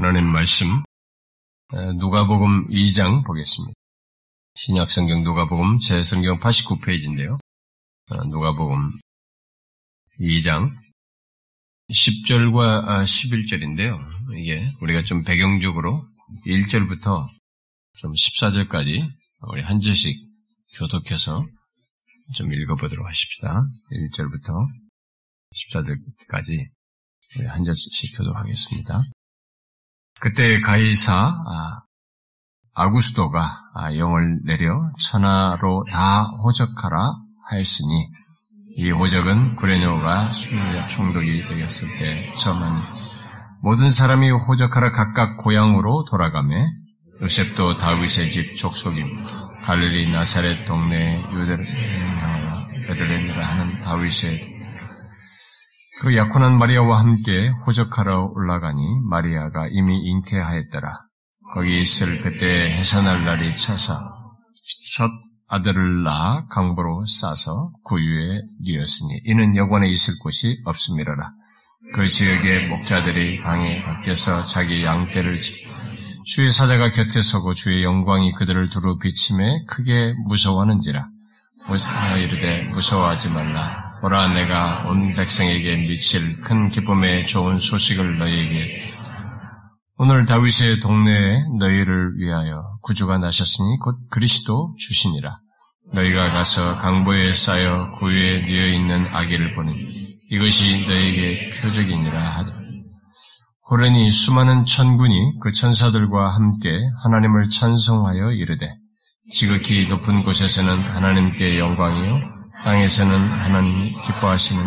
하나님 말씀 누가복음 2장 보겠습니다. 신약 성경 누가복음 제 성경 89페이지인데요. 누가복음 2장 10절과 11절인데요. 이게 우리가 좀 배경적으로 1절부터 좀 14절까지 우리 한 절씩 교독해서 좀 읽어보도록 하십시다. 1절부터 14절까지 한 절씩 교독하겠습니다. 그때 가이사 아, 구스도가 아, 영을 내려 천하로 다 호적하라 하였으니 이 호적은 구레뇨가 순례 총독이 되었을 때 처음하니 모든 사람이 호적하라 각각 고향으로 돌아가매 요셉도 다윗의 집 족속입니다. 갈릴리 나사렛 동네 유대를 향하여 베들레헴이라 하는 다윗의 그 약혼한 마리아와 함께 호적하러 올라가니 마리아가 이미 잉태하였더라. 거기 있을 그때 해산할 날이 차서 첫 아들을 낳아 강보로 싸서 구유에 뉘었으니 이는 여관에 있을 곳이 없음이라라. 그 지역의 목자들이 방에 밖에서 자기 양떼를 주의 사자가 곁에 서고 주의 영광이 그들을 두루 비침에 크게 무서워하는지라. 이르되 무서워하지 말라. 보라 내가 온 백성에게 미칠 큰 기쁨의 좋은 소식을 너희에게 오늘 다윗의 동네에 너희를 위하여 구주가 나셨으니 곧 그리스도 주시니라. 너희가 가서 강보에 쌓여 구유에 뉘어 있는 아기를 보니 이것이 너희에게 표적이니라 하더. 호련히 수많은 천군이 그 천사들과 함께 하나님을 찬송하여 이르되 지극히 높은 곳에서는 하나님께 영광이요 땅에서는 하나님이 기뻐하시는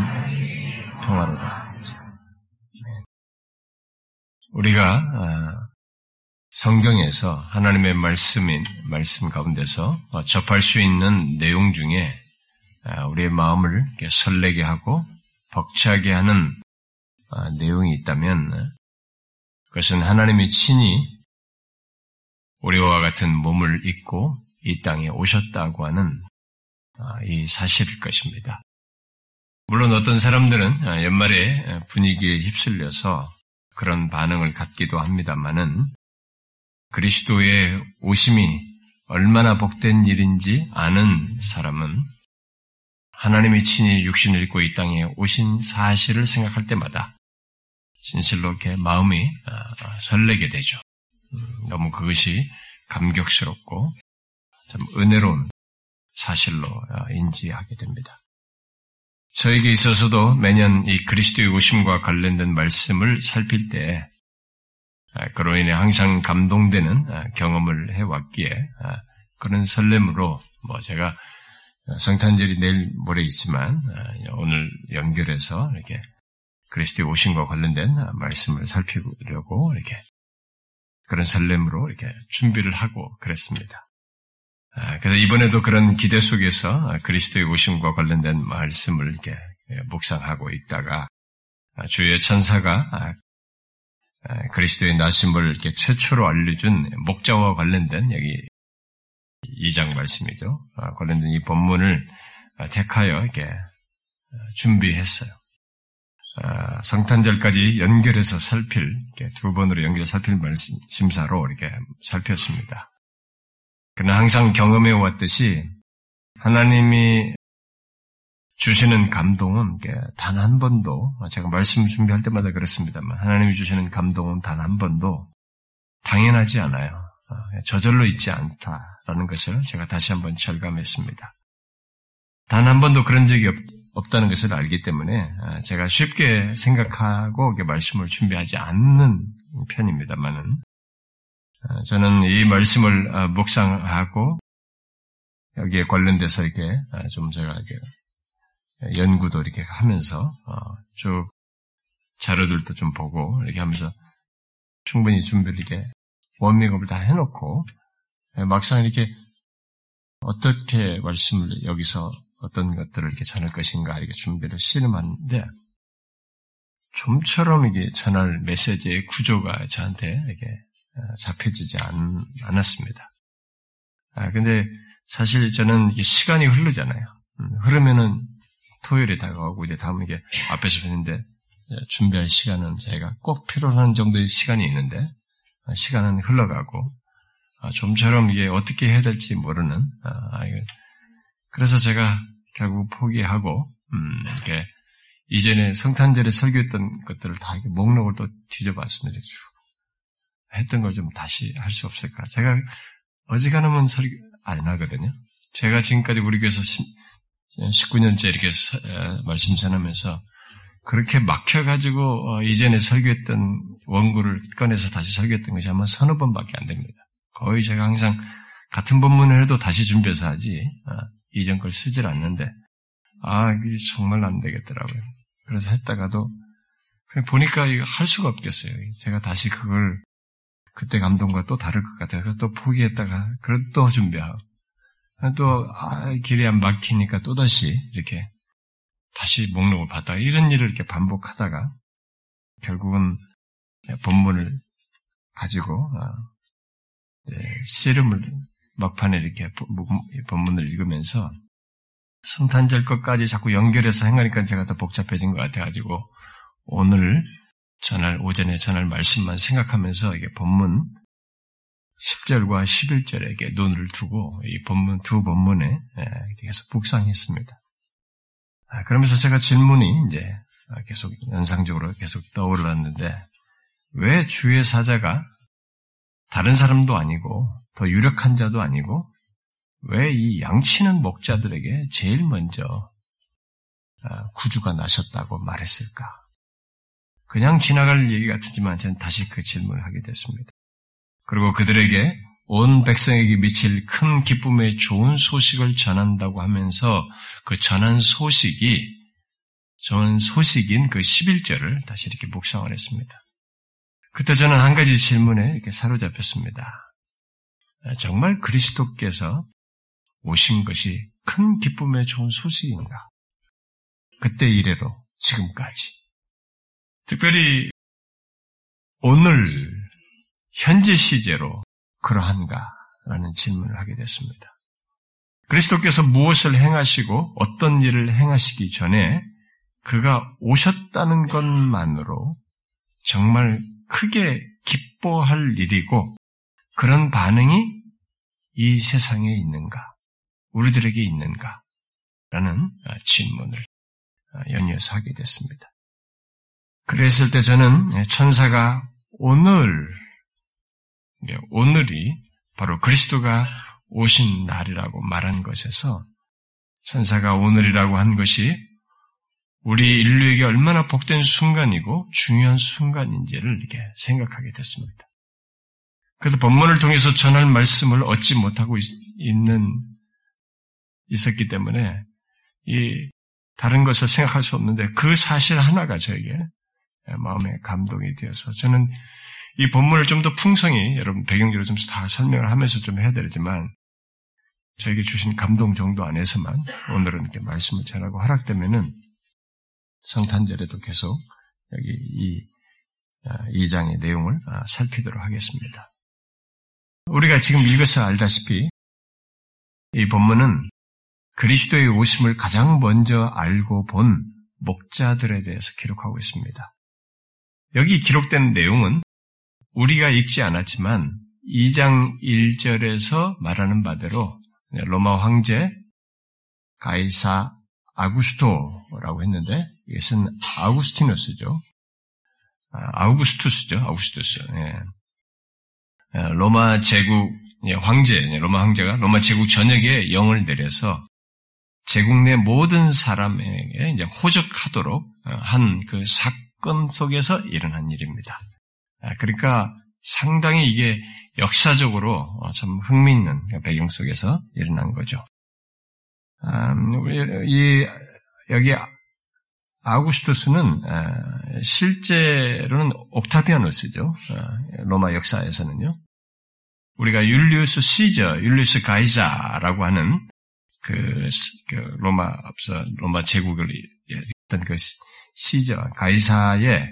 평화로다. 우리가 아, 성경에서 하나님의 말씀인 말씀 가운데서 접할 수 있는 내용 중에 아, 우리의 마음을 설레게 하고 벅차게 하는 아, 내용이 있다면 그것은 하나님이 친히 우리와 같은 몸을 입고 이 땅에 오셨다고 하는 아, 이 사실일 것입니다. 물론 어떤 사람들은 아, 연말에 분위기에 휩쓸려서 그런 반응을 갖기도 합니다만은 그리스도의 오심이 얼마나 복된 일인지 아는 사람은 하나님이 친히 육신을 입고 이 땅에 오신 사실을 생각할 때마다 진실로 이렇게 마음이 아, 설레게 되죠. 음, 너무 그것이 감격스럽고 참 은혜로운 사실로 어, 인지하게 됩니다. 저에게 있어서도 매년 이 그리스도의 오심과 관련된 말씀을 살필 때 아, 그로 인해 항상 감동되는 아, 경험을 해왔기에 아, 그런 설렘으로 뭐 제가 성탄절이 내일 모레 있지만 오늘 연결해서 이렇게 그리스도의 오심과 관련된 말씀을 살피려고 이렇게 그런 설렘으로 이렇게 준비를 하고 그랬습니다. 아, 그래서 이번에도 그런 기대 속에서 그리스도의 오심과 관련된 말씀을 이렇게 묵상하고 있다가 주의 천사가 아, 아, 그리스도의 나심을 이렇게 최초로 알려준 목자와 관련된 여기 2장 말씀이죠. 관련된 이 본문을 택하여 이렇게 준비했어요. 성탄절까지 연결해서 살필 두 번으로 연결 살필 말씀 심사로 이렇게 살폈습니다. 그러나 항상 경험해 왔듯이 하나님이 주시는 감동은 단 한 번도 제가 말씀 준비할 때마다 그렇습니다만 하나님이 주시는 감동은 단 한 번도 당연하지 않아요. 어, 저절로 있지 않다라는 것을 제가 다시 한번 절감했습니다. 단 한 번도 그런 적이 없, 다는 것을 알기 때문에 어, 제가 쉽게 생각하고 말씀을 준비하지 않는 편입니다만은 어, 저는 이 말씀을 어, 묵상하고 여기에 관련돼서 이렇게 어, 좀 제가 이렇게 연구도 이렇게 하면서 쭉 자료들도 좀 보고 이렇게 하면서 충분히 준비를 이렇게 원밍업을 다 해놓고 막상 이렇게 어떻게 말씀을 여기서 어떤 것들을 이렇게 전할 것인가 이렇게 준비를 씨름하는데 좀처럼 이게 전할 메시지의 구조가 저한테 이렇게 어, 잡혀지지 않, 않았습니다. 아, 근데 사실 저는 이게 시간이 흐르잖아요. 음, 흐르면은 토요일에 다가오고 이제 다음 이게 앞에서 뵀는데 준비할 시간은 제가 꼭 필요한 정도의 시간이 있는데 시간은 흘러가고 아, 좀처럼 이게 어떻게 해야 될지 모르는 아, 그래서 제가 결국 포기하고 음, 이렇게 이전에 성탄절에 설교했던 것들을 다 이렇게 목록을 또 뒤져봤습니다. 쭉 했던 걸 좀 다시 할 수 없을까? 제가 어지간하면 설교 안 하거든요. 제가 지금까지 우리 교회에서 19년째 이렇게 말씀 전하면서 그렇게 막혀가지고 어, 이전에 설교했던 원고를 꺼내서 다시 설교했던 것이 아마 서너 번밖에 안 됩니다. 거의 제가 항상 같은 본문을 해도 다시 준비해서 하지 어, 이전 걸 쓰질 않는데 아 이게 정말 안 되겠더라고요. 그래서 했다가도 그냥 보니까 이거 할 수가 없겠어요. 제가 다시 그걸 그때 감동과 또 다를 것 같아요. 그래서 또 포기했다가 그걸 또 준비하고 또 아, 길이 안 막히니까 또 다시 이렇게 다시 목록을 받다가 이런 일을 이렇게 반복하다가 결국은 본문을 가지고 어, 씨름을 막판에 이렇게 본문을 읽으면서 성탄절 것까지 자꾸 연결해서 행하니까 제가 더 복잡해진 것 같아가지고 오늘 전할 오전에 전할 말씀만 생각하면서 이게 본문 10절과 11절에게 눈을 두고 이 본문 두 본문에 계속 묵상했습니다. 아, 그러면서 제가 질문이 이제 계속 연상적으로 계속 떠올랐는데 왜 주의 사자가 다른 사람도 아니고 더 유력한 자도 아니고 왜 이 양치는 목자들에게 제일 먼저 아, 구주가 나셨다고 말했을까? 그냥 지나갈 얘기 같지만 저는 다시 그 질문을 하게 됐습니다. 그리고 그들에게 온 백성에게 미칠 큰 기쁨의 좋은 소식을 전한다고 하면서 그 전한 소식이 좋은 소식인 그 11절을 다시 이렇게 묵상을 했습니다. 그때 저는 한 가지 질문에 이렇게 사로잡혔습니다. 정말 그리스도께서 오신 것이 큰 기쁨의 좋은 소식인가? 그때 이래로 지금까지. 특별히 오늘 현재 시제로 그러한가라는 질문을 하게 됐습니다. 그리스도께서 무엇을 행하시고 어떤 일을 행하시기 전에 그가 오셨다는 것만으로 정말 크게 기뻐할 일이고 그런 반응이 이 세상에 있는가? 우리들에게 있는가? 라는 질문을 연이어서 하게 됐습니다. 그랬을 때 저는 천사가 오늘 오늘이 바로 그리스도가 오신 날이라고 말한 것에서 천사가 오늘이라고 한 것이 우리 인류에게 얼마나 복된 순간이고 중요한 순간인지를 이렇게 생각하게 됐습니다. 그래서 본문을 통해서 전할 말씀을 얻지 못하고 있, 는 있었기 때문에 이 다른 것을 생각할 수 없는데 그 사실 하나가 저에게 마음에 감동이 되어서 저는 이 본문을 좀 더 풍성히 여러분 배경적으로 좀 다 설명을 하면서 좀 해야 되지만 저에게 주신 감동 정도 안에서만 오늘은 이렇게 말씀을 전하고 허락되면은 성탄절에도 계속 여기 이, 아, 이 장의 내용을 아, 살피도록 하겠습니다. 우리가 지금 읽어서 알다시피 이 본문은 그리스도의 오심을 가장 먼저 알고 본 목자들에 대해서 기록하고 있습니다. 여기 기록된 내용은 우리가 읽지 않았지만 2장 1절에서 말하는 바대로 로마 황제 가이사 아구스토라고 했는데 이것은 아우구스티누스죠. 아, 아우구스투스죠. 아우구스투스. 예. 예. 로마 제국 예, 황제, 로마 황제가 로마 제국 전역에 영을 내려서 제국 내 모든 사람에게 호적하도록 어, 한그 사건 속에서 일어난 일입니다. 아, 그러니까 상당히 이게 역사적으로 어, 참 흥미있는 배경 속에서 일어난 거죠. 음, 이 여기 아우구스투스는 실제로는 옥타비아누스죠. 어, 로마 역사에서는요. 우리가 율리우스 시저, 율리우스 가이자라고 하는 그, 그 로마 앞서 로마 제국을 했던 그 시저 가이사의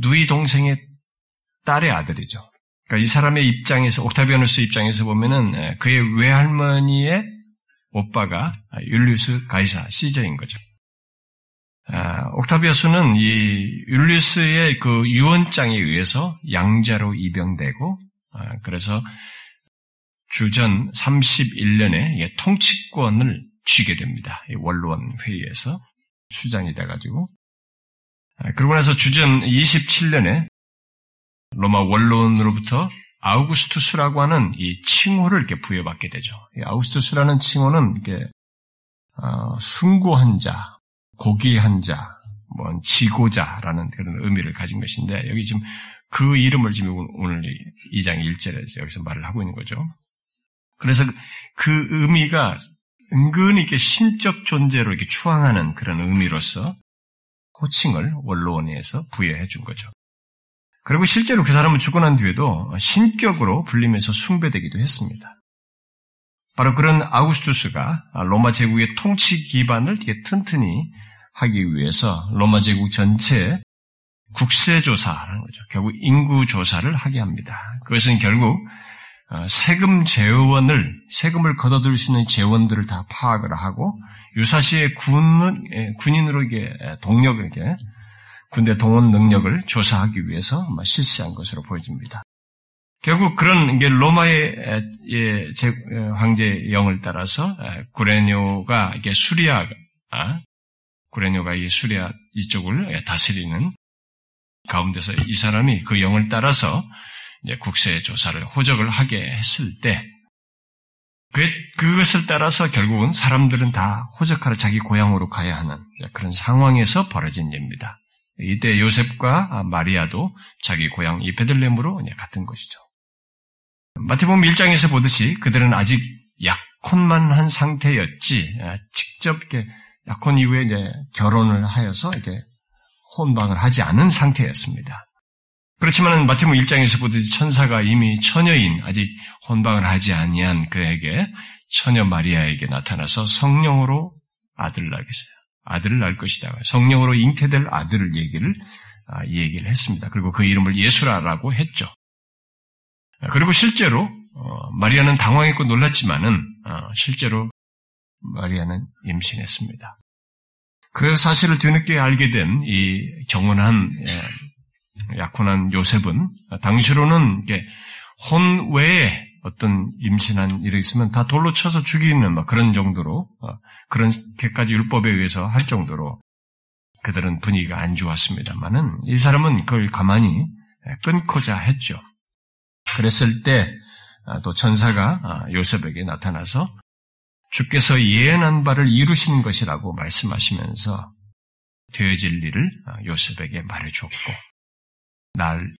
누이 동생의 딸의 아들이죠. 그러니까 이 사람의 입장에서 옥타비아누스 입장에서 보면은 그의 외할머니의 오빠가 율리우스 가이사 시저인 거죠. 아, 옥타비아스는 이 율리스의 그 유언장에 의해서 양자로 입영되고 아, 그래서 주전 31년에 통치권을 쥐게 됩니다. 원로원 회의에서 수장이 돼가지고 아, 그러고 나서 주전 27년에 로마 원로원으로부터 아우구스투스라고 하는 이 칭호를 이렇게 부여받게 되죠. 아우구스투스라는 칭호는 이게 어, 숭고한 자, 고귀한 자, 뭐 지고자라는 그런 의미를 가진 것인데 여기 지금 그 이름을 지금 오늘 2장 1절에서 여기서 말을 하고 있는 거죠. 그래서 그 의미가 은근히 이렇게 신적 존재로 이렇게 추앙하는 그런 의미로서 호칭을 원로원에서 부여해 준 거죠. 그리고 실제로 그 사람은 죽고 난 뒤에도 신격으로 불리면서 숭배되기도 했습니다. 바로 그런 아우구스투스가 로마 제국의 통치 기반을 되게 튼튼히 하기 위해서 로마 제국 전체에 국세조사라는 거죠. 결국 인구조사를 하게 합니다. 그것은 결국 어, 세금 재원을 세금을 걷어들일 수 있는 재원들을 다 파악을 하고 유사시의 군은 예, 군인으로 이게 동력을 이렇게 군대 동원 능력을 조사하기 위해서 실시한 것으로 보여집니다. 결국 그런 게 로마의 황제 영을 따라서 구레뇨가 이게 수리아 아, 구레뇨가 이 수리아 이쪽을 다스리는 가운데서 이 사람이 그 영을 따라서 국세 조사를 호적을 하게 했을 때 그, 그것을 따라서 결국은 사람들은 다 호적하러 자기 고향으로 가야 하는 그런 상황에서 벌어진 일입니다. 이때 요셉과 마리아도 자기 고향 이 베들렘으로 같은 것이죠. 마태복음 1장에서 보듯이 그들은 아직 약혼만 한 상태였지 직접 이렇게 약혼 이후에 이제 결혼을 하여서 이렇게 혼방을 하지 않은 상태였습니다. 그렇지만 마태복음 1장에서 보듯이 천사가 이미 처녀인 아직 혼방을 하지 아니한 그에게 처녀 마리아에게 나타나서 성령으로 아들을 낳겠어요. 아들을 낳을 것이다. 성령으로 잉태될 아들을 얘기를 아, 얘기를 했습니다. 그리고 그 이름을 예수라라고 했죠. 그리고 실제로 어, 마리아는 당황했고 놀랐지만은 어, 실제로 마리아는 임신했습니다. 그 사실을 뒤늦게 알게 된 이 경건한 예, 약혼한 요셉은 당시로는 혼 외에 어떤 임신한 일이 있으면 다 돌로 쳐서 죽이는 막 그런 정도로 어, 그런 개까지 율법에 의해서 할 정도로 그들은 분위기가 안 좋았습니다만은 이 사람은 그걸 가만히 끊고자 했죠. 그랬을 때또 아, 천사가 아, 요셉에게 나타나서 주께서 예언한 바를 이루신 것이라고 말씀하시면서 되어질 일을 아, 요셉에게 말해줬고 날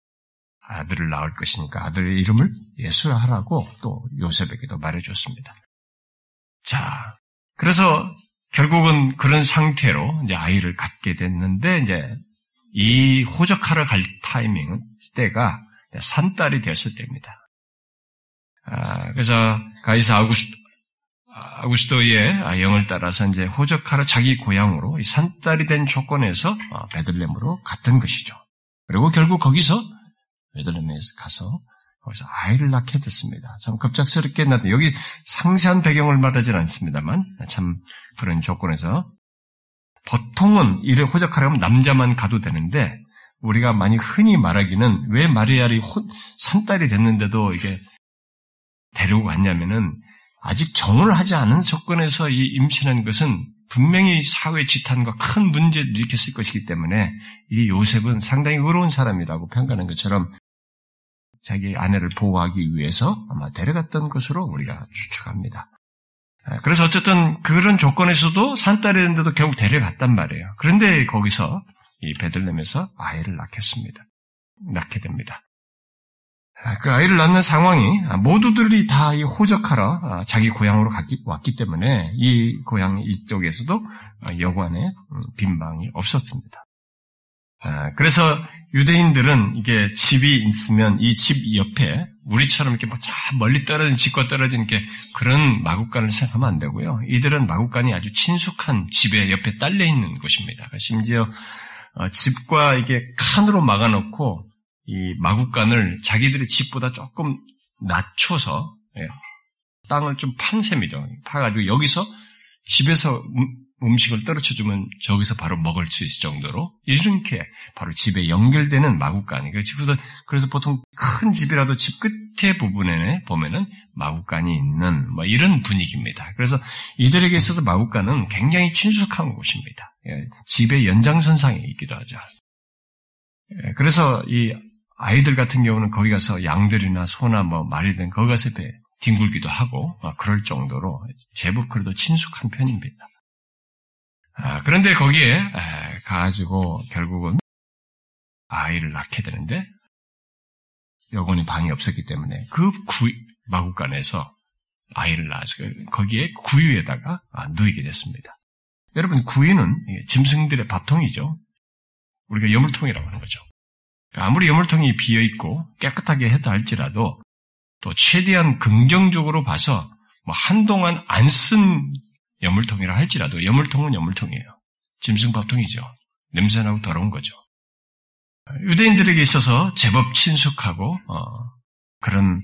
아들을 낳을 것이니까 아들의 이름을 예수라 하라고 또 요셉에게도 말해줬습니다. 자, 그래서 결국은 그런 상태로 이제 아이를 갖게 됐는데 이제 이 호적하러 갈 타이밍은 때가 산딸이 됐을 때입니다. 아, 그래서 가이사 아우구스, 아구스토의 영을 따라서 이제 호적하러 자기 고향으로 산딸이 된 조건에서 어, 베들렘으로 갔던 것이죠. 그리고 결국 거기서 베들렘에 가서 거기서 아이를 낳게 됐습니다. 참 급작스럽게 낳던 여기 상세한 배경을 말하지는 않습니다만 참 그런 조건에서 보통은 이를 호적하려면 남자만 가도 되는데 우리가 많이 흔히 말하기는 왜 마리아를 산딸이 됐는데도 이게 데리고 갔냐면은 아직 정을 하지 않은 조건에서 이 임신한 것은 분명히 사회 지탄과 큰 문제를 일으켰을 것이기 때문에 이 요셉은 상당히 의로운 사람이라고 평가하는 것처럼 자기 아내를 보호하기 위해서 아마 데려갔던 것으로 우리가 추측합니다. 그래서 어쨌든 그런 조건에서도 산딸이 됐는데도 결국 데려갔단 말이에요. 그런데 거기서 이 베들렘에서 아이를 낳겠습니다. 낳게 됩니다. 아, 그 아이를 낳는 상황이 모두들이 다 이 호적하러 아, 자기 고향으로 왔기 때문에 이 고향 이쪽에서도 여관에 음, 빈방이 없었습니다. 아, 그래서 유대인들은 이게 집이 있으면 이 집 옆에 우리처럼 이렇게 막 멀리 떨어진 집과 떨어진 게 그런 마국간을 생각하면 안 되고요. 이들은 마국간이 아주 친숙한 집에 옆에 딸려 있는 곳입니다. 심지어 어, 집과 이게 칸으로 막아놓고 이 마국간을 자기들의 집보다 조금 낮춰서 예, 땅을 좀 판 셈이죠. 파가지고 여기서 집에서 음식을 떨어쳐주면 저기서 바로 먹을 수 있을 정도로 이렇게 바로 집에 연결되는 마구간이 그래서 그래서 보통 큰 집이라도 집 끝에 부분에 보면은 마구간이 있는 뭐 이런 분위기입니다. 그래서 이들에게 있어서 마구간은 굉장히 친숙한 곳입니다. 예, 집의 연장선상에 있기도 하죠. 예, 그래서 이 아이들 같은 경우는 거기 가서 양들이나 소나 뭐 말이든 거기 가서 뒹굴기도 하고 그럴 정도로 제법 그래도 친숙한 편입니다. 아, 그런데 거기에 가가지고 결국은 아이를 낳게 되는데 여건이 방이 없었기 때문에 그 구, 마구간에서 아이를 낳아서 그, 거기에 구유에다가 아, 누이게 됐습니다. 여러분 구유는 짐승들의 밥통이죠. 우리가 여물통이라고 하는 거죠. 그러니까 아무리 여물통이 비어 있고 깨끗하게 했다 할지라도 또 최대한 긍정적으로 봐서 뭐 한동안 안 쓴 여물통이라 할지라도 여물통은 여물통이에요. 짐승밥통이죠. 냄새나고 더러운 거죠. 유대인들에게 있어서 제법 친숙하고 어, 그런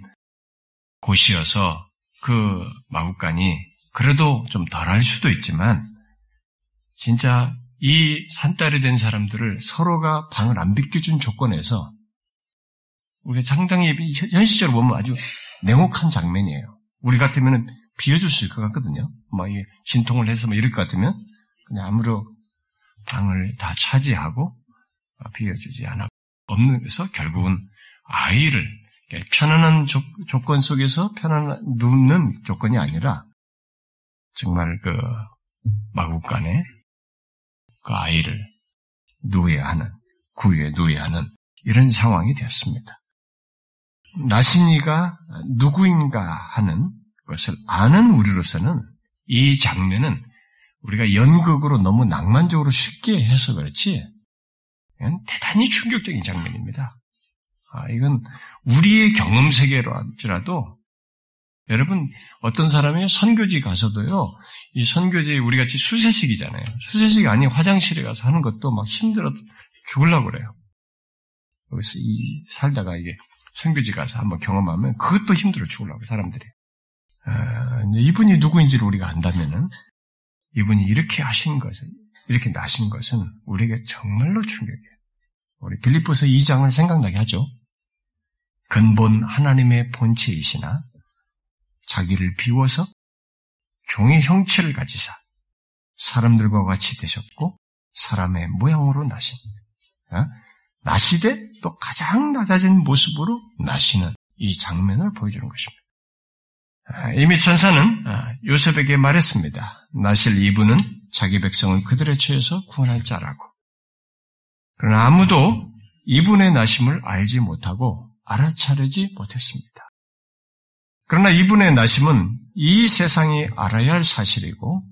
곳이어서 그 마구간이 그래도 좀 덜 할 수도 있지만 진짜 이 산딸이 된 사람들을 서로가 방을 안 비켜준 조건에서 우리가 상당히 현실적으로 보면 아주 냉혹한 장면이에요. 우리 같으면 있을 것 같거든요. 막 진통을 해서 뭐 이럴 것 같으면 그냥 아무로 방을 다 차지하고 비워주지 않아 없는 데서 결국은 아이를 편안한 조, 건 속에서 편안한 눕는 조건이 아니라 정말 그 마국간에 그 아이를 누워야 하는 구유에 누워야 하는 이런 상황이 되었습니다. 나신이가 누구인가 하는 것을 아는 우리로서는 이 장면은 우리가 연극으로 너무 낭만적으로 쉽게 해서 그렇지 대단히 충격적인 장면입니다. 아, 이건 우리의 경험 세계로 할지라도 여러분 어떤 사람이 선교지 가서도요 이 선교지 우리 같이 수세식이잖아요. 수세식이 아닌 화장실에 가서 하는 것도 막 힘들어 죽을라고 그래요. 여기서 이 살다가 이게 선교지 가서 한번 경험하면 그것도 힘들어 죽으려고 사람들이. 아, 이분이 누구인지를 우리가 안다면은 이분이 이렇게 하신 것은 이렇게 나신 것은 우리에게 정말로 충격이에요. 우리 빌립보서 2장을 생각나게 하죠. 근본 하나님의 본체이시나 자기를 비워서 종의 형체를 가지사 사람들과 같이 되셨고 사람의 모양으로 나신 어? 나시되 또 가장 낮아진 모습으로 나시는 이 장면을 보여주는 것입니다. 아, 이미 천사는 아, 요셉에게 말했습니다. 나실 이분은 자기 백성을 그들의 죄에서 구원할 자라고. 그러나 아무도 이분의 나심을 알지 못하고 알아차리지 못했습니다. 그러나 이분의 나심은 이 세상이 알아야 할 사실이고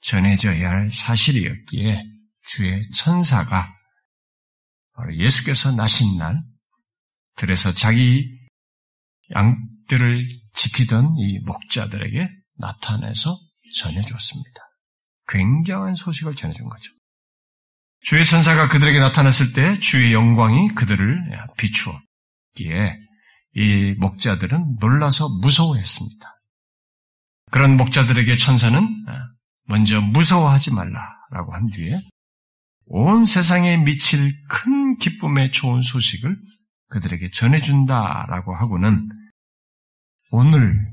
전해져야 할 사실이었기에 주의 천사가 바로 예수께서 나신 날, 들에서 자기 양들을 지키던 이 목자들에게 나타내서 전해줬습니다. 굉장한 소식을 전해준 거죠. 주의 선사가 그들에게 나타났을 때 주의 영광이 그들을 비추었기에 이 목자들은 놀라서 무서워했습니다. 그런 목자들에게 천사는 먼저 무서워하지 말라라고 한 뒤에 온 세상에 미칠 큰 기쁨의 좋은 소식을 그들에게 전해준다라고 하고는 오늘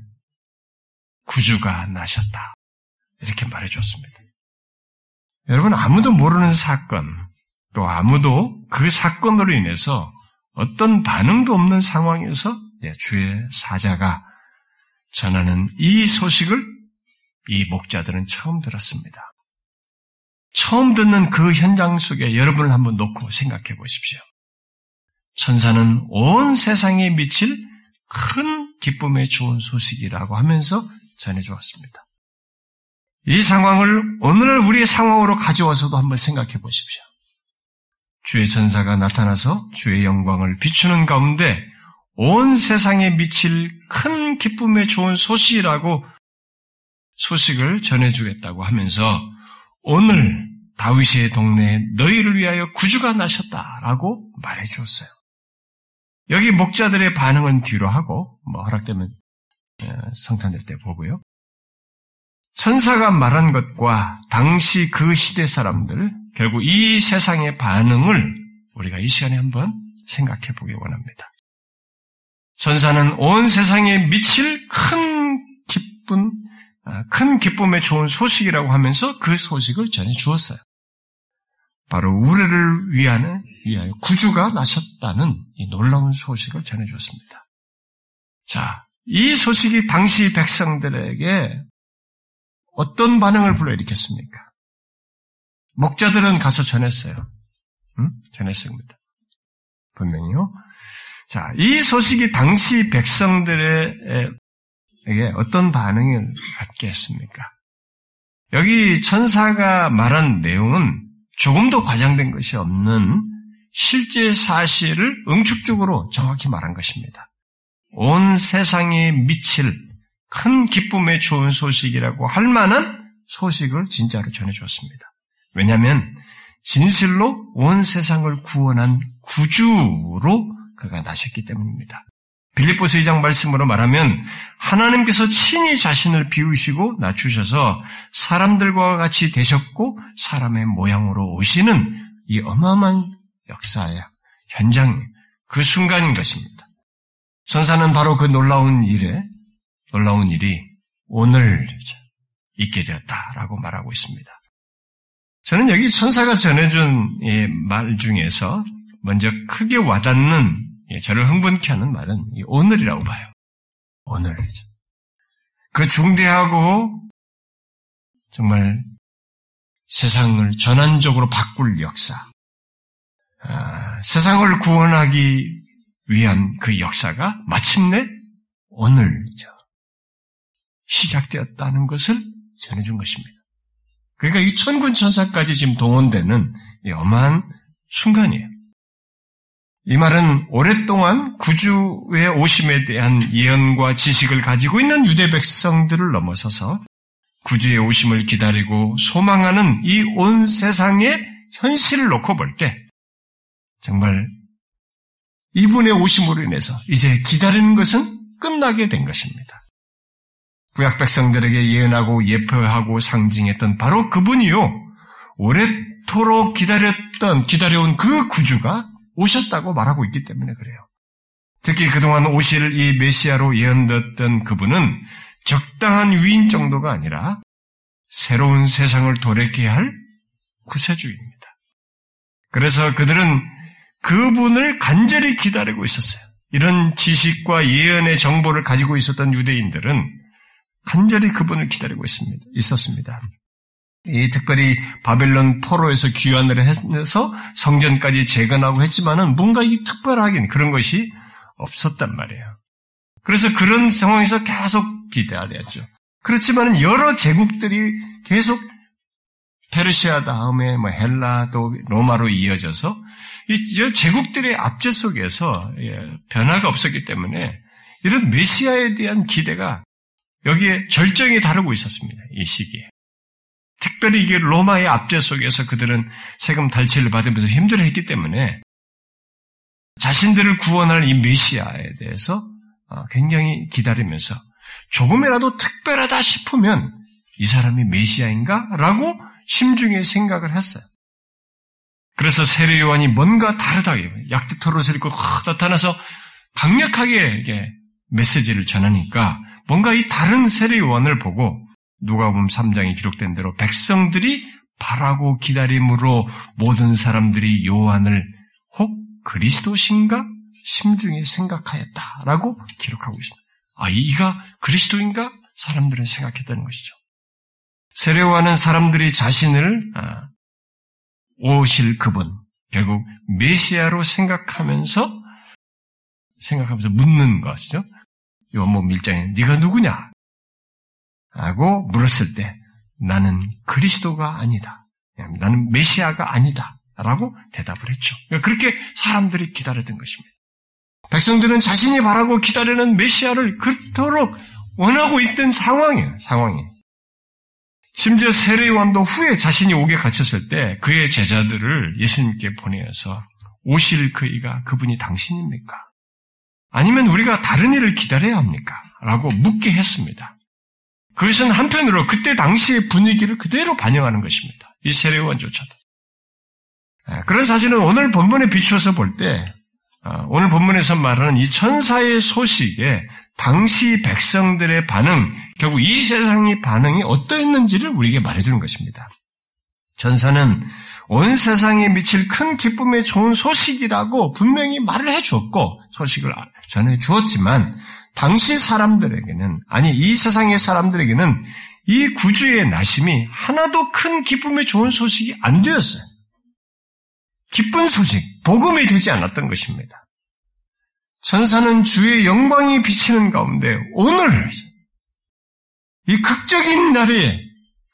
구주가 나셨다. 이렇게 말해줬습니다. 여러분, 아무도 모르는 사건, 또 아무도 그 사건으로 인해서 어떤 반응도 없는 상황에서 주의 사자가 전하는 이 소식을 이 목자들은 처음 들었습니다. 처음 듣는 그 현장 속에 여러분을 한번 놓고 생각해 보십시오. 천사는 온 세상에 미칠 큰 기쁨의 좋은 소식이라고 하면서 전해 주었습니다. 이 상황을 오늘 우리의 상황으로 가져와서도 한번 생각해 보십시오. 주의 천사가 나타나서 주의 영광을 비추는 가운데 온 세상에 미칠 큰 기쁨의 좋은 소식이라고 소식을 전해주겠다고 하면서 오늘 다윗의 동네에 너희를 위하여 구주가 나셨다라고 말해 주었어요. 여기 목자들의 반응은 뒤로 하고 뭐 허락되면 어, 성탄절 때 보고요. 천사가 말한 것과 당시 그 시대 사람들, 결국 이 세상의 반응을 우리가 이 시간에 한번 생각해 보기 원합니다. 천사는 온 세상에 미칠 큰 기쁨, 아, 큰 기쁨에 좋은 소식이라고 하면서 그 소식을 전해 주었어요. 바로 우리를 위하여 구주가 나셨다는 이 놀라운 소식을 전해 주었습니다. 자, 이 소식이 당시 백성들에게 어떤 반응을 불러일으켰습니까? 목자들은 가서 전했어요. 응? 전했습니다. 분명히요. 자, 이 소식이 당시 백성들에게 어떤 반응을 갖게 했습니까? 여기 천사가 말한 내용은 조금도 과장된 것이 없는 실제 사실을 응축적으로 정확히 말한 것입니다. 온 세상에 미칠 큰 기쁨의 좋은 소식이라고 할 만한 소식을 진짜로 전해주었습니다. 왜냐하면 진실로 온 세상을 구원한 구주로 그가 나셨기 때문입니다. 빌립보서 2장 말씀으로 말하면 하나님께서 친히 자신을 비우시고 낮추셔서 사람들과 같이 되셨고 사람의 모양으로 오시는 이 어마어마한 역사야 현장 그 순간인 것입니다. 선사는 바로 그 놀라운 일에 놀라운 일이 오늘 있게 되었다라고 말하고 있습니다. 저는 여기 천사가 전해준 말 중에서 먼저 크게 와닿는 저를 흥분케 하는 말은 오늘이라고 봐요. 오늘이죠. 그 중대하고 정말 세상을 전환적으로 바꿀 역사, 아, 세상을 구원하기 위한 그 역사가 마침내 오늘이죠. 시작되었다는 것을 전해준 것입니다. 그러니까 이 천군 천사까지 지금 동원되는 어마한 순간이에요. 이 말은 오랫동안 구주의 오심에 대한 예언과 지식을 가지고 있는 유대 백성들을 넘어서서 구주의 오심을 기다리고 소망하는 이 온 세상의 현실을 놓고 볼 때 정말 이분의 오심으로 인해서 이제 기다리는 것은 끝나게 된 것입니다. 구약 백성들에게 예언하고 예표하고 상징했던 바로 그분이요. 오랫도록 기다렸던, 기다려온 그 구주가 오셨다고 말하고 있기 때문에 그래요. 특히 그동안 오실 이 메시아로 예언됐던 그분은 적당한 위인 정도가 아니라 새로운 세상을 돌이게 할 구세주입니다. 그래서 그들은 그분을 간절히 기다리고 있었어요. 이런 지식과 예언의 정보를 가지고 있었던 유대인들은 간절히 그분을 기다리고 있습니다. 있었습니다. 이 특별히 바벨론 포로에서 귀환을 해서 성전까지 재건하고 했지만은 뭔가 이 특별하긴 그런 것이 없었단 말이에요. 그래서 그런 상황에서 계속 기다렸죠. 그렇지만은 여러 제국들이 계속 페르시아 다음에 뭐 헬라 또 로마로 이어져서 이 제국들의 압제 속에서 예, 변화가 없었기 때문에 이런 메시아에 대한 기대가 여기에 절정에 다르고 있었습니다. 이 시기에. 특별히 이게 로마의 압제 속에서 그들은 세금 달치를 받으면서 힘들어했기 때문에 자신들을 구원할 이 메시아에 대해서 어, 굉장히 기다리면서 조금이라도 특별하다 싶으면 이 사람이 메시아인가? 라고 심중에 생각을 했어요. 그래서 세례 요한이 뭔가 다르다고 약대토롯을 입고 나타나서 강력하게 메시지를 전하니까 뭔가 이 다른 세례 요한을 보고 누가복음 3장에 기록된 대로 백성들이 바라고 기다림으로 모든 사람들이 요한을 혹 그리스도신가 심중에 생각하였다라고 기록하고 있습니다. 아, 이가 그리스도인가? 사람들은 생각했다는 것이죠. 세례와는 사람들이 자신을 아, 오실 그분, 결국 메시아로 생각하면서 생각하면서 묻는 것이죠. 요한복음 1장에 네가 누구냐? 하고 물었을 때 나는 그리스도가 아니다. 나는 메시아가 아니다. 라고 대답을 했죠. 그러니까 그렇게 사람들이 기다렸던 것입니다. 백성들은 자신이 바라고 기다리는 메시아를 그토록 원하고 있던 상황이에요. 상황이. 심지어 세례요한도 후에 자신이 옥에 갇혔을 때 그의 제자들을 예수님께 보내어서 오실 그이가 그분이 당신입니까? 아니면 우리가 다른 일을 기다려야 합니까? 라고 묻게 했습니다. 그것은 한편으로 그때 당시의 분위기를 그대로 반영하는 것입니다. 이 세례요한조차도. 아, 그런 사실은 오늘 본문에 비추어서 볼 때, 아, 오늘 본문에서 말하는 이 천사의 소식에 당시 백성들의 반응, 결국 이 세상의 반응이 어떠했는지를 우리에게 말해주는 것입니다. 천사는 온 세상에 미칠 큰 기쁨의 좋은 소식이라고 분명히 말을 해주었고, 소식을 전해 주었지만, 당시 사람들에게는, 아니, 이 세상의 사람들에게는 이 구주의 나심이 하나도 큰 기쁨의 좋은 소식이 안 되었어요. 기쁜 소식, 복음이 되지 않았던 것입니다. 천사는 주의 영광이 비치는 가운데 오늘 이 극적인 날에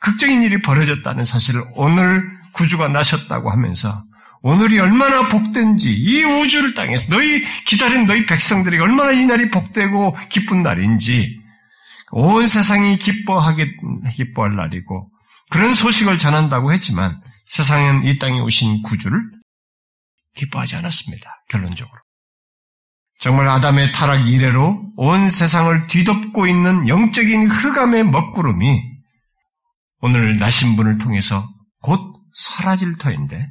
극적인 일이 벌어졌다는 사실을 오늘 구주가 나셨다고 하면서 오늘이 얼마나 복된지 이 우주를 땅에서 너희 기다린 너희 백성들이 얼마나 이 날이 복되고 기쁜 날인지 온 세상이 기뻐하게 기뻐할 날이고 그런 소식을 전한다고 했지만 세상엔 이 땅에 오신 구주를 기뻐하지 않았습니다. 결론적으로. 정말 아담의 타락 이래로 온 세상을 뒤덮고 있는 영적인 흑암의 먹구름이 오늘 나신 분을 통해서 곧 사라질 터인데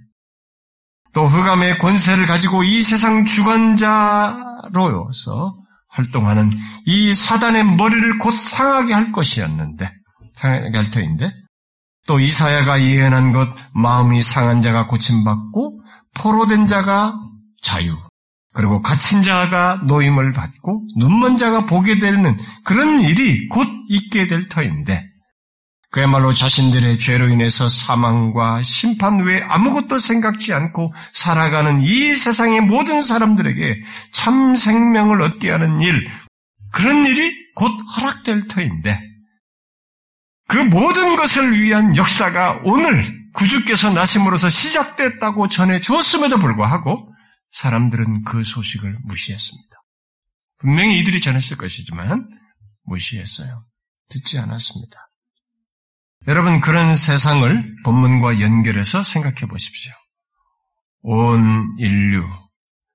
또 흑암의 권세를 가지고 이 세상 주관자로서 활동하는 이 사단의 머리를 곧 상하게 할 것이었는데 상하게 할 터인데 또 이사야가 예언한 것 마음이 상한 자가 고침받고 포로된 자가 자유, 그리고 갇힌 자가 노임을 받고 눈먼 자가 보게 되는 그런 일이 곧 있게 될 터인데, 그야말로 자신들의 죄로 인해서 사망과 심판 외에 아무것도 생각지 않고 살아가는 이 세상의 모든 사람들에게 참 생명을 얻게 하는 일, 그런 일이 곧 허락될 터인데, 그 모든 것을 위한 역사가 오늘 구주께서 나심으로서 시작됐다고 전해 주었음에도 불구하고 사람들은 그 소식을 무시했습니다. 분명히 이들이 전했을 것이지만 무시했어요. 듣지 않았습니다. 여러분 그런 세상을 본문과 연결해서 생각해 보십시오. 온 인류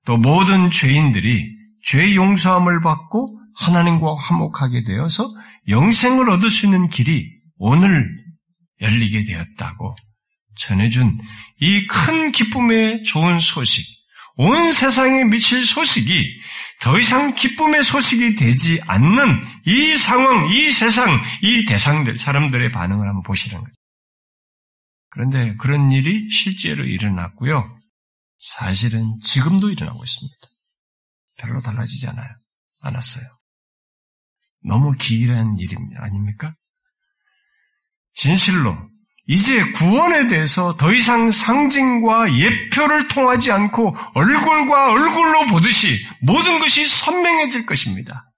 또 모든 죄인들이 죄 용서함을 받고 하나님과 화목하게 되어서 영생을 얻을 수 있는 길이 오늘 열리게 되었다고 전해준 이 큰 기쁨의 좋은 소식, 온 세상에 미칠 소식이 더 이상 기쁨의 소식이 되지 않는 이 상황, 이 세상, 이 대상들, 사람들의 반응을 한번 보시는 거죠. 그런데 그런 일이 실제로 일어났고요. 사실은 지금도 일어나고 있습니다. 별로 달라지지 않아요. 않았어요. 너무 기이한 일 아닙니까? 진실로 이제 구원에 대해서 더 이상 상징과 예표를 통하지 않고 얼굴과 얼굴로 보듯이 모든 것이 선명해질 것입니다.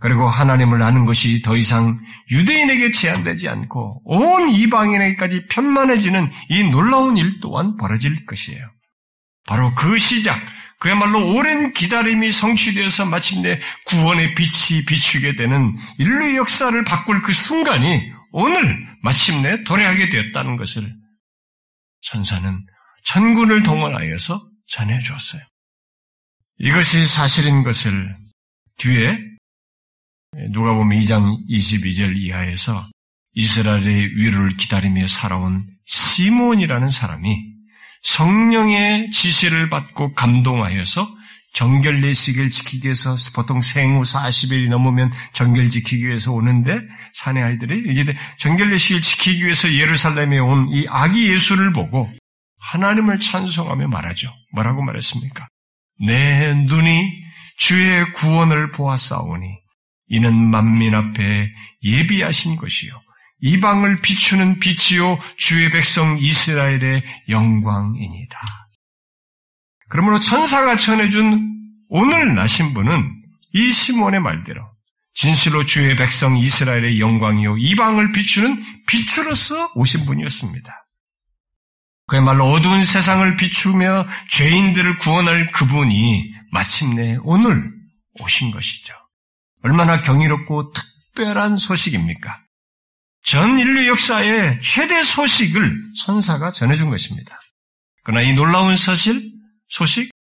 그리고 하나님을 아는 것이 더 이상 유대인에게 제한되지 않고 온 이방인에게까지 편만해지는 이 놀라운 일 또한 벌어질 것이에요. 바로 그 시작, 그야말로 오랜 기다림이 성취되어서 마침내 구원의 빛이 비추게 되는 인류의 역사를 바꿀 그 순간이 오늘 마침내 도래하게 되었다는 것을 천사는 천군을 동원하여서 전해 주었어요. 이것이 사실인 것을 뒤에 누가 보면 2장 22절 이하에서 이스라엘의 위로를 기다리며 살아온 시몬이라는 사람이 성령의 지시를 받고 감동하여서 정결 예식을 지키기 위해서 보통 생후 40일이 넘으면 정결 지키기 위해서 오는데 사내 아이들이 이게 정결 예식을 지키기 위해서 예루살렘에 온 이 아기 예수를 보고 하나님을 찬송하며 말하죠. 뭐라고 말했습니까? 내 눈이 주의 구원을 보았사오니 이는 만민 앞에 예비하신 것이요 이방을 비추는 빛이요 주의 백성 이스라엘의 영광이니다. 그러므로 천사가 전해준 오늘 나신 분은 이 시몬의 말대로 진실로 주의 백성 이스라엘의 영광이요 이방을 비추는 빛으로서 오신 분이었습니다. 그야말로 어두운 세상을 비추며 죄인들을 구원할 그분이 마침내 오늘 오신 것이죠. 얼마나 경이롭고 특별한 소식입니까? 전 인류 역사의 최대 소식을 천사가 전해준 것입니다. 그러나 이 놀라운 사실, 소식,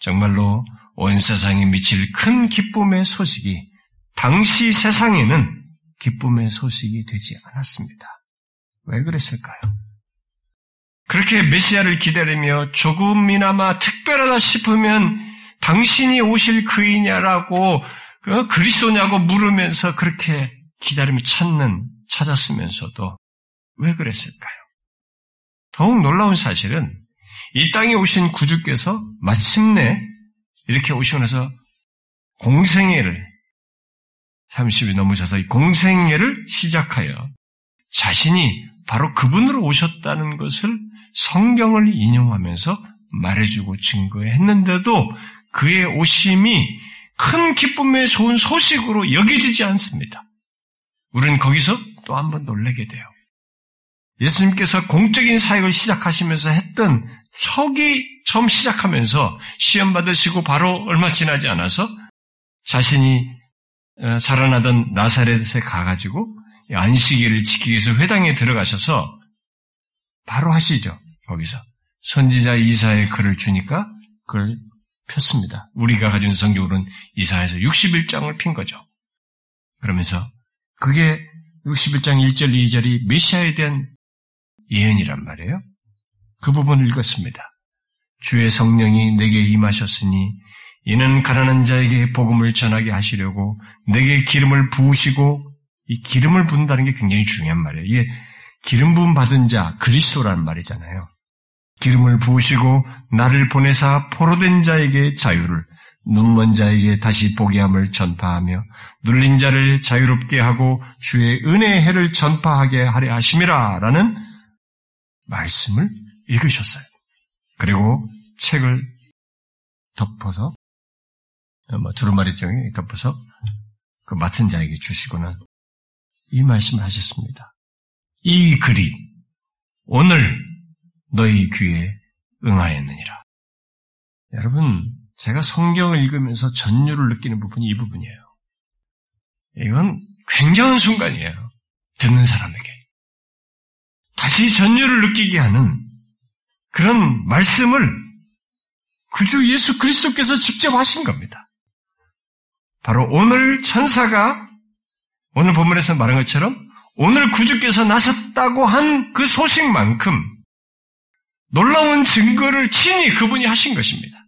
정말로 온 세상에 미칠 큰 기쁨의 소식이 당시 세상에는 기쁨의 소식이 되지 않았습니다. 왜 그랬을까요? 그렇게 메시아를 기다리며 조금이나마 특별하다 싶으면 당신이 오실 그이냐라고 그 그리스도냐고 물으면서 그렇게 기다림이 찾는 찾았으면서도 왜 그랬을까요? 더욱 놀라운 사실은 이 땅에 오신 구주께서 마침내 이렇게 오시고 나서 공생애를 30이 넘으셔서 이 공생애를 시작하여 자신이 바로 그분으로 오셨다는 것을 성경을 인용하면서 말해주고 증거했는데도 그의 오심이 큰 기쁨의 좋은 소식으로 여겨지지 않습니다. 우리는 거기서 또 한 번 놀라게 돼요. 예수님께서 공적인 사역을 시작하시면서 했던 초기 처음 시작하면서 시험 받으시고 바로 얼마 지나지 않아서 자신이 어, 자라나던 나사렛에 가가지고 안식일을 지키기 위해서 회당에 들어가셔서 바로 하시죠. 거기서 선지자 이사의 글을 주니까 그걸 폈습니다. 우리가 가진 성경으로는 이사에서 61장을 핀 거죠. 그러면서 그게 61장 1절 2절이 메시아에 대한 예언이란 말이에요. 그 부분을 읽었습니다. 주의 성령이 내게 임하셨으니 이는 가난한 자에게 복음을 전하게 하시려고 내게 기름을 부으시고 이 기름을 부은다는 게 굉장히 중요한 말이에요. 이게 기름 부음 받은 자 그리스도라는 말이잖아요. 기름을 부으시고 나를 보내사 포로된 자에게 자유를 눈먼 자에게 다시 보게 함을 전파하며 눌린 자를 자유롭게 하고 주의 은혜의 해를 전파하게 하려 하심이라라는 말씀을 읽으셨어요. 그리고 책을 덮어서 뭐 두루마리 종에 덮어서 그 맡은 자에게 주시고는 이 말씀을 하셨습니다. 이 글이 오늘 너희 귀에 응하였느니라. 여러분, 제가 성경을 읽으면서 전율을 느끼는 부분이 이 부분이에요. 이건 굉장한 순간이에요. 듣는 사람에게. 다시 전율을 느끼게 하는 그런 말씀을 구주 예수 그리스도께서 직접 하신 겁니다. 바로 오늘 천사가 오늘 본문에서 말한 것처럼 오늘 구주께서 나섰다고 한 그 소식만큼 놀라운 증거를 친히 그분이 하신 것입니다.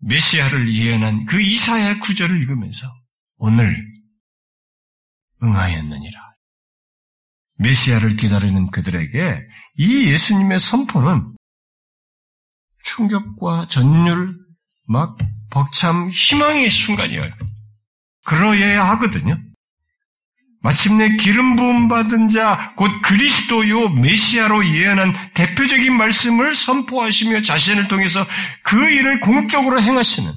메시아를 예언한 그 이사야 구절을 읽으면서 오늘 응하였느니라. 메시아를 기다리는 그들에게 이 예수님의 선포는 충격과 전율, 막 벅참 희망의 순간이에요. 그러해야 하거든요. 마침내 기름 부음 받은 자, 곧 그리스도요 메시아로 예언한 대표적인 말씀을 선포하시며 자신을 통해서 그 일을 공적으로 행하시는,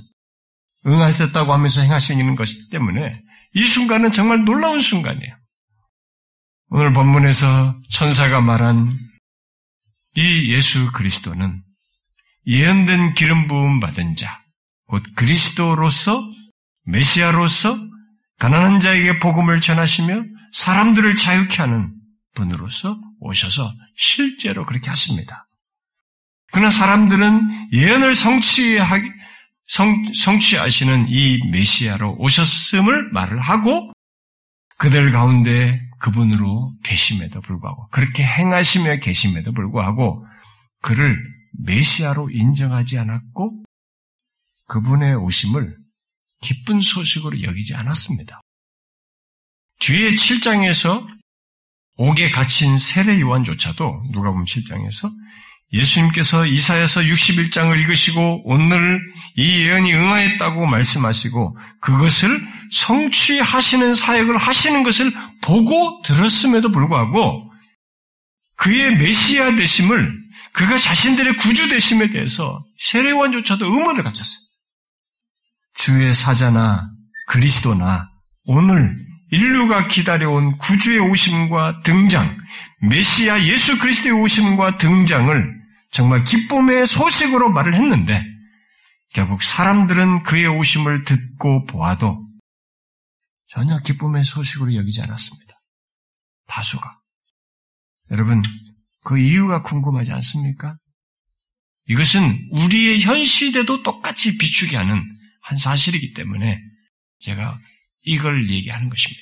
응하셨다고 하면서 행하시는 것이기 때문에 이 순간은 정말 놀라운 순간이에요. 오늘 본문에서 천사가 말한 이 예수 그리스도는 예언된 기름 부음 받은 자, 곧 그리스도로서 메시아로서 가난한 자에게 복음을 전하시며 사람들을 자유케 하는 분으로서 오셔서 실제로 그렇게 하십니다. 그러나 사람들은 예언을 성취하, 성, 성취하시는 이 메시아로 오셨음을 말을 하고 그들 가운데 그분으로 계심에도 불구하고 그렇게 행하시며 계심에도 불구하고 그를 메시아로 인정하지 않았고 그분의 오심을 기쁜 소식으로 여기지 않았습니다. 뒤에 7장에서 옥에 갇힌 세례 요한조차도 누가 보면 7장에서 예수님께서 이사에서 61장을 읽으시고 오늘 이 예언이 응하였다고 말씀하시고 그것을 성취하시는 사역을 하시는 것을 보고 들었음에도 불구하고 그의 메시아 되심을 그가 자신들의 구주 되심에 대해서 세례요한조차도 의문을 갖췄어요. 주의 사자나 그리스도나 오늘 인류가 기다려온 구주의 오심과 등장, 메시아 예수 그리스도의 오심과 등장을 정말 기쁨의 소식으로 말을 했는데 결국 사람들은 그의 오심을 듣고 보아도 전혀 기쁨의 소식으로 여기지 않았습니다. 다수가. 여러분, 그 이유가 궁금하지 않습니까? 이것은 우리의 현 시대도 똑같이 비추게 하는 한 사실이기 때문에 제가 이걸 얘기하는 것입니다.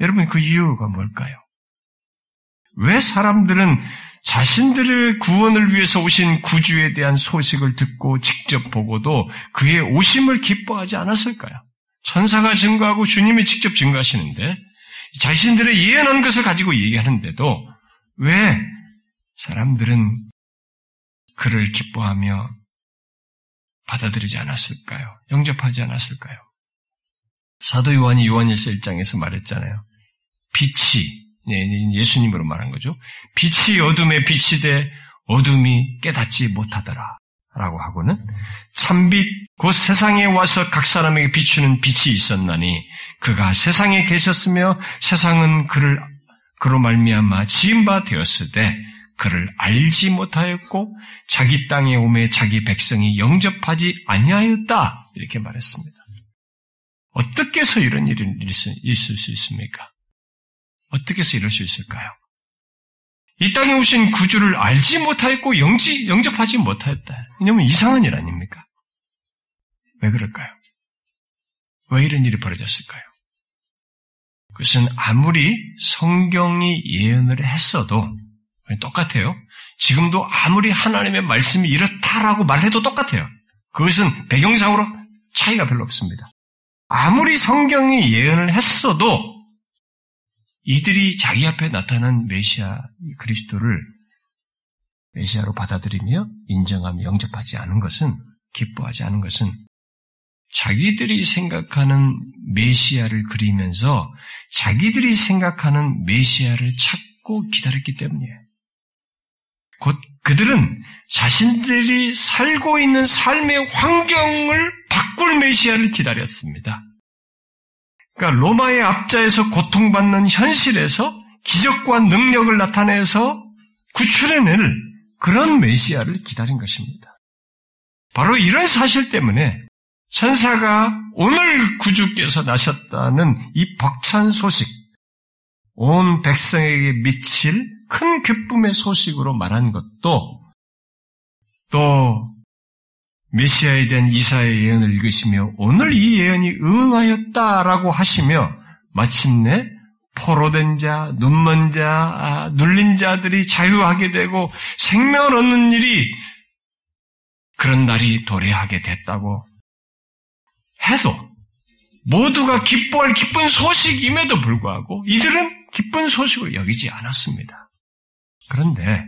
여러분 그 이유가 뭘까요? 왜 사람들은 자신들의 구원을 위해서 오신 구주에 대한 소식을 듣고 직접 보고도 그의 오심을 기뻐하지 않았을까요? 천사가 증거하고 주님이 직접 증거하시는데 자신들의 예언한 것을 가지고 얘기하는데도 왜 사람들은 그를 기뻐하며 받아들이지 않았을까요? 영접하지 않았을까요? 사도 요한이 요한일서 1장에서 말했잖아요. 빛이 네, 예수님으로 말한 거죠. 빛이 어둠에 빛이 돼 어둠이 깨닫지 못하더라. 라고 하고는 참빛 곧 세상에 와서 각 사람에게 비추는 빛이 있었나니 그가 세상에 계셨으며 세상은 그를 그로 말미암아 지은 바 되었을 때 그를 알지 못하였고 자기 땅에 오매 자기 백성이 영접하지 아니하였다 이렇게 말했습니다. 어떻게 해서 이런 일이 있을 수 있습니까? 어떻게 해서 이럴 수 있을까요? 이 땅에 오신 구주를 알지 못하였고 영지, 영접하지 못하였다. 왜냐면 이상한 일 아닙니까? 왜 그럴까요? 왜 이런 일이 벌어졌을까요? 그것은 아무리 성경이 예언을 했어도 똑같아요. 지금도 아무리 하나님의 말씀이 이렇다라고 말해도 똑같아요. 그것은 배경상으로 차이가 별로 없습니다. 아무리 성경이 예언을 했어도 이들이 자기 앞에 나타난 메시아 그리스도를 메시아로 받아들이며 인정하며 영접하지 않은 것은 기뻐하지 않은 것은 자기들이 생각하는 메시아를 그리면서 자기들이 생각하는 메시아를 찾고 기다렸기 때문이에요. 곧 그들은 자신들이 살고 있는 삶의 환경을 바꿀 메시아를 기다렸습니다. 그러니까 로마의 압자에서 고통받는 현실에서 기적과 능력을 나타내서 구출해낼 그런 메시아를 기다린 것입니다. 바로 이런 사실 때문에 천사가 오늘 구주께서 나셨다는 이 벅찬 소식, 온 백성에게 미칠 큰 기쁨의 소식으로 말한 것도 또 메시아에 대한 이사의 예언을 읽으시며 오늘 이 예언이 응하였다라고 하시며 마침내 포로된 자, 눈먼 자, 아, 눌린 자들이 자유하게 되고 생명을 얻는 일이 그런 날이 도래하게 됐다고 해도 모두가 기뻐할 기쁜 소식임에도 불구하고 이들은 기쁜 소식을 여기지 않았습니다. 그런데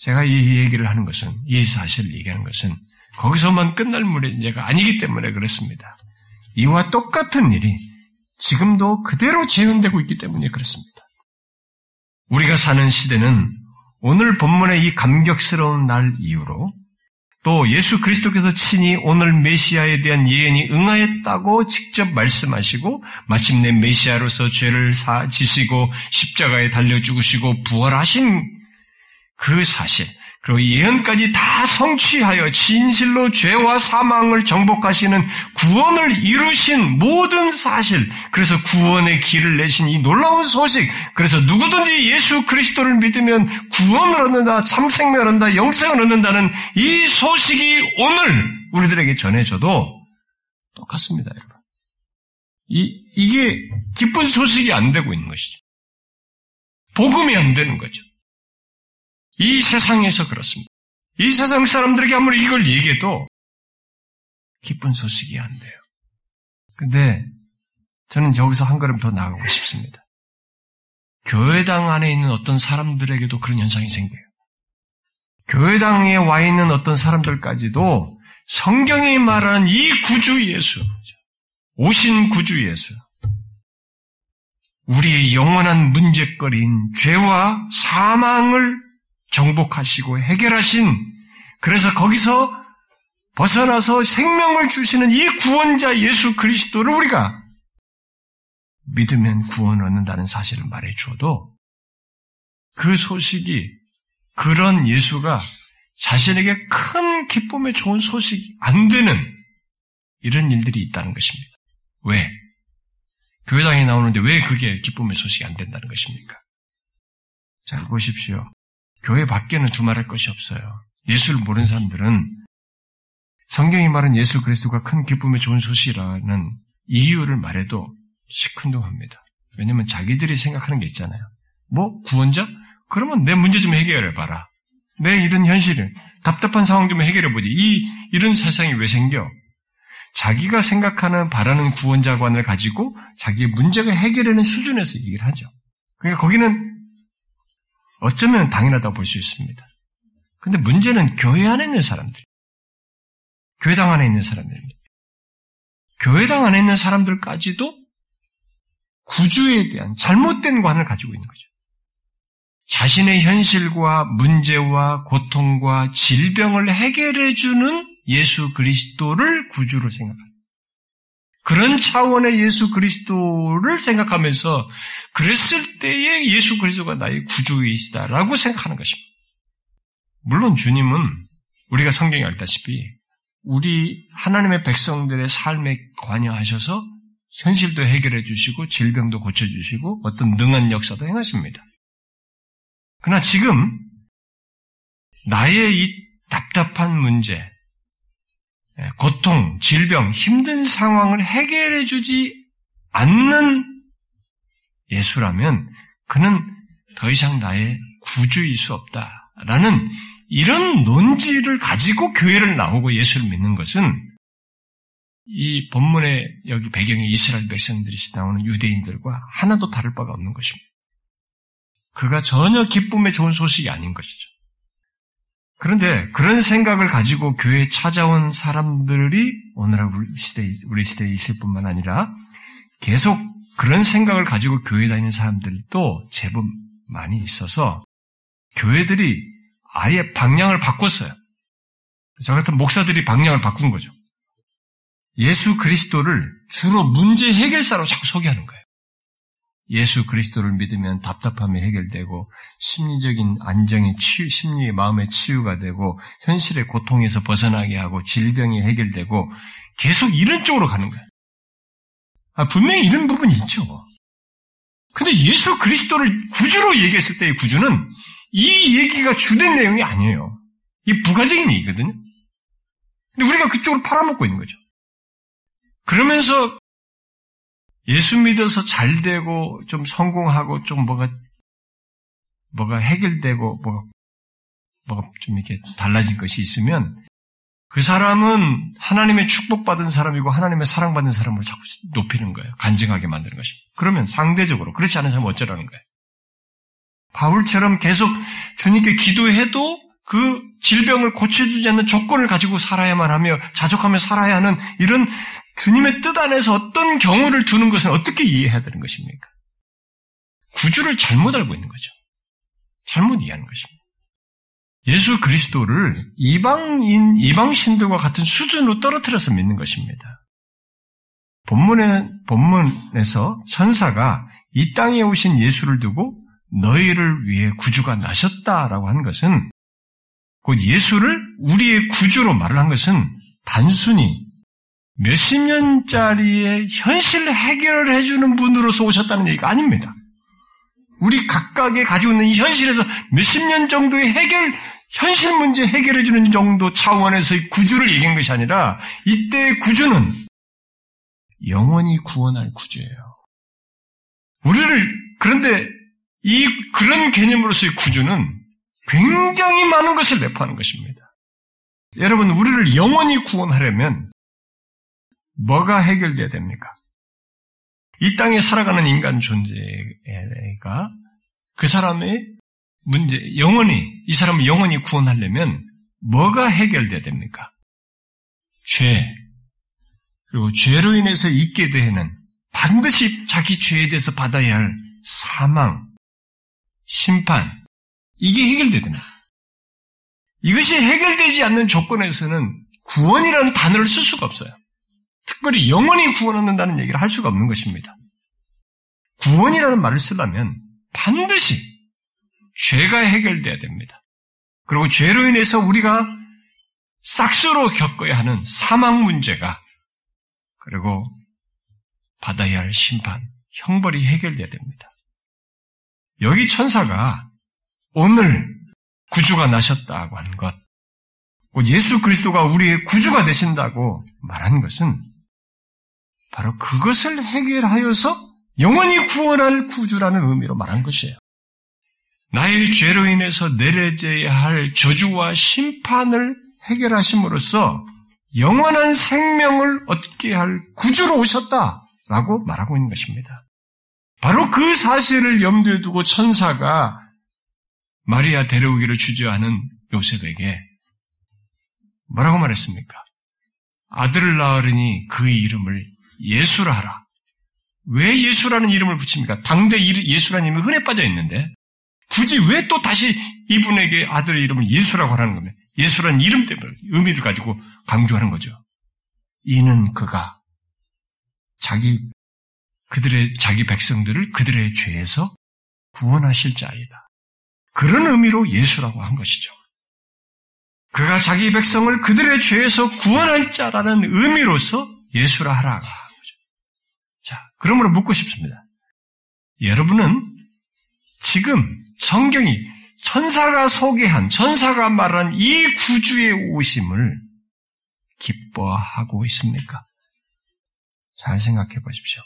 제가 이 얘기를 하는 것은 이 사실을 얘기하는 것은 거기서만 끝날 문제가 아니기 때문에 그렇습니다. 이와 똑같은 일이 지금도 그대로 재현되고 있기 때문에 그렇습니다. 우리가 사는 시대는 오늘 본문의 이 감격스러운 날 이후로 또 예수 그리스도께서 친히 오늘 메시아에 대한 예언이 응하였다고 직접 말씀하시고 마침내 메시아로서 죄를 사 지시고 십자가에 달려 죽으시고 부활하신 그 사실 그리고 예언까지 다 성취하여 진실로 죄와 사망을 정복하시는 구원을 이루신 모든 사실, 그래서 구원의 길을 내신 이 놀라운 소식, 그래서 누구든지 예수 그리스도를 믿으면 구원을 얻는다, 참생명을 얻는다, 영생을 얻는다는 이 소식이 오늘 우리들에게 전해져도 똑같습니다, 여러분. 이, 이게 기쁜 소식이 안 되고 있는 것이죠. 복음이 안 되는 거죠. 이 세상에서 그렇습니다. 이 세상 사람들에게 아무리 이걸 얘기해도 기쁜 소식이 안 돼요. 근데 저는 여기서 한 걸음 더 나아가고 싶습니다. 교회당 안에 있는 어떤 사람들에게도 그런 현상이 생겨요. 교회당에 와 있는 어떤 사람들까지도 성경이 말하는 이 구주 예수, 오신 구주 예수, 우리의 영원한 문제거리인 죄와 사망을 정복하시고 해결하신 그래서 거기서 벗어나서 생명을 주시는 이 구원자 예수 그리스도를 우리가 믿으면 구원을 얻는다는 사실을 말해 주어도 그 소식이 그런 예수가 자신에게 큰 기쁨에 좋은 소식이 안 되는 이런 일들이 있다는 것입니다. 왜? 교회당에 나오는데 왜 그게 기쁨의 소식이 안 된다는 것입니까? 잘 보십시오. 교회 밖에는 두말할 것이 없어요. 예수를 모르는 사람들은 성경이 말한 예수 그리스도가 큰 기쁨의 좋은 소식이라는 이유를 말해도 시큰둥합니다. 왜냐면 자기들이 생각하는 게 있잖아요. 뭐 구원자? 그러면 내 문제 좀 해결해 봐라. 내 이런 현실을 답답한 상황 좀 해결해 보지. 이 이런 세상이 왜 생겨? 자기가 생각하는 바라는 구원자관을 가지고 자기의 문제가 해결되는 수준에서 얘기를 하죠. 그러니까 거기는 어쩌면 당연하다고 볼 수 있습니다. 근데 문제는 교회 안에 있는 사람들. 교회당 안에 있는 사람들입니다. 교회당 안에 있는 사람들까지도 구주에 대한 잘못된 관을 가지고 있는 거죠. 자신의 현실과 문제와 고통과 질병을 해결해주는 예수 그리스도를 구주로 생각합니다. 그런 차원의 예수 그리스도를 생각하면서 그랬을 때에 예수 그리스도가 나의 구주이시다라고 생각하는 것입니다. 물론 주님은 우리가 성경에 알다시피 우리 하나님의 백성들의 삶에 관여하셔서 현실도 해결해 주시고 질병도 고쳐 주시고 어떤 능한 역사도 행하십니다. 그러나 지금 나의 이 답답한 문제, 예, 고통, 질병, 힘든 상황을 해결해 주지 않는 예수라면 그는 더 이상 나의 구주일 수 없다라는 이런 논지를 가지고 교회를 나오고 예수를 믿는 것은 이 본문의 여기 배경에 이스라엘 백성들이 나오는 유대인들과 하나도 다를 바가 없는 것입니다. 그가 전혀 기쁨에 좋은 소식이 아닌 것이죠. 그런데 그런 생각을 가지고 교회에 찾아온 사람들이 오늘날 우리 시대에, 우리 시대에 있을 뿐만 아니라 계속 그런 생각을 가지고 교회 에 다니는 사람들도 제법 많이 있어서 교회들이 아예 방향을 바꿨어요. 저 같은 목사들이 방향을 바꾼 거죠. 예수 그리스도를 주로 문제 해결사로 자꾸 소개하는 거예요. 예수 그리스도를 믿으면 답답함이 해결되고 심리적인 안정이 치유, 심리의 마음의 치유가 되고 현실의 고통에서 벗어나게 하고 질병이 해결되고 계속 이런 쪽으로 가는 거예요. 아, 분명히 이런 부분이 있죠. 근데 예수 그리스도를 구주로 얘기했을 때의 구주는 이 얘기가 주된 내용이 아니에요. 이 부가적인 얘기거든요. 근데 우리가 그쪽으로 팔아먹고 있는 거죠. 그러면서 예수 믿어서 잘 되고 좀 성공하고 좀 뭐가 뭐가 해결되고 뭐가 뭐가 좀 이렇게 달라진 것이 있으면 그 사람은 하나님의 축복받은 사람이고 하나님의 사랑받는 사람으로 자꾸 높이는 거예요. 간증하게 만드는 것입니다. 그러면 상대적으로 그렇지 않은 사람은 어쩌라는 거예요. 바울처럼 계속 주님께 기도해도 그 질병을 고쳐주지 않는 조건을 가지고 살아야만 하며 자족하며 살아야 하는 이런 주님의 뜻 안에서 어떤 경우를 두는 것은 어떻게 이해해야 되는 것입니까? 구주를 잘못 알고 있는 거죠. 잘못 이해하는 것입니다. 예수 그리스도를 이방인, 이방신들과 같은 수준으로 떨어뜨려서 믿는 것입니다. 본문에, 본문에서 천사가 이 땅에 오신 예수를 두고 너희를 위해 구주가 나셨다라고 한 것은 곧 예수를 우리의 구주로 말을 한 것은 단순히 몇십 년짜리의 현실 해결을 해주는 분으로서 오셨다는 얘기가 아닙니다. 우리 각각의 가지고 있는 이 현실에서 몇십 년 정도의 해결, 현실 문제 해결해주는 정도 차원에서의 구주를 얘기한 것이 아니라 이때의 구주는 영원히 구원할 구주예요. 우리를, 그런데 이 그런 개념으로서의 구주는 굉장히 많은 것을 내포하는 것입니다. 여러분, 우리를 영원히 구원하려면 뭐가 해결돼야 됩니까? 이 땅에 살아가는 인간 존재가 그 사람의 문제, 영원히, 이 사람을 영원히 구원하려면 뭐가 해결돼야 됩니까? 죄, 그리고 죄로 인해서 있게 되는 반드시 자기 죄에 대해서 받아야 할 사망, 심판, 이게 해결되더나. 이것이 해결되지 않는 조건에서는 구원이라는 단어를 쓸 수가 없어요. 특별히 영원히 구원받는다는 얘기를 할 수가 없는 것입니다. 구원이라는 말을 쓰려면 반드시 죄가 해결돼야 됩니다. 그리고 죄로 인해서 우리가 싹스로 겪어야 하는 사망 문제가 그리고 받아야 할 심판, 형벌이 해결돼야 됩니다. 여기 천사가 오늘 구주가 나셨다고 한 것, 예수 그리스도가 우리의 구주가 되신다고 말한 것은 바로 그것을 해결하여서 영원히 구원할 구주라는 의미로 말한 것이에요. 나의 죄로 인해서 내려져야 할 저주와 심판을 해결하심으로써 영원한 생명을 얻게 할 구주로 오셨다라고 말하고 있는 것입니다. 바로 그 사실을 염두에 두고 천사가 마리아 데려오기를 주저하는 요셉에게 뭐라고 말했습니까? 아들을 낳으니 그 이름을 예수라 하라. 왜 예수라는 이름을 붙입니까? 당대 예수라는 이름이 흔해 빠져 있는데 굳이 왜 또 다시 이분에게 아들의 이름을 예수라고 하는 겁니까? 예수라는 이름 때문에 의미를 가지고 강조하는 거죠. 이는 그가 자기 그들의 자기 백성들을 그들의 죄에서 구원하실 자이다. 그런 의미로 예수라고 한 것이죠. 그가 자기 백성을 그들의 죄에서 구원할 자라는 의미로서 예수라 하라가. 자, 그러므로 묻고 싶습니다. 여러분은 지금 성경이 천사가 소개한, 천사가 말한 이 구주의 오심을 기뻐하고 있습니까? 잘 생각해 보십시오.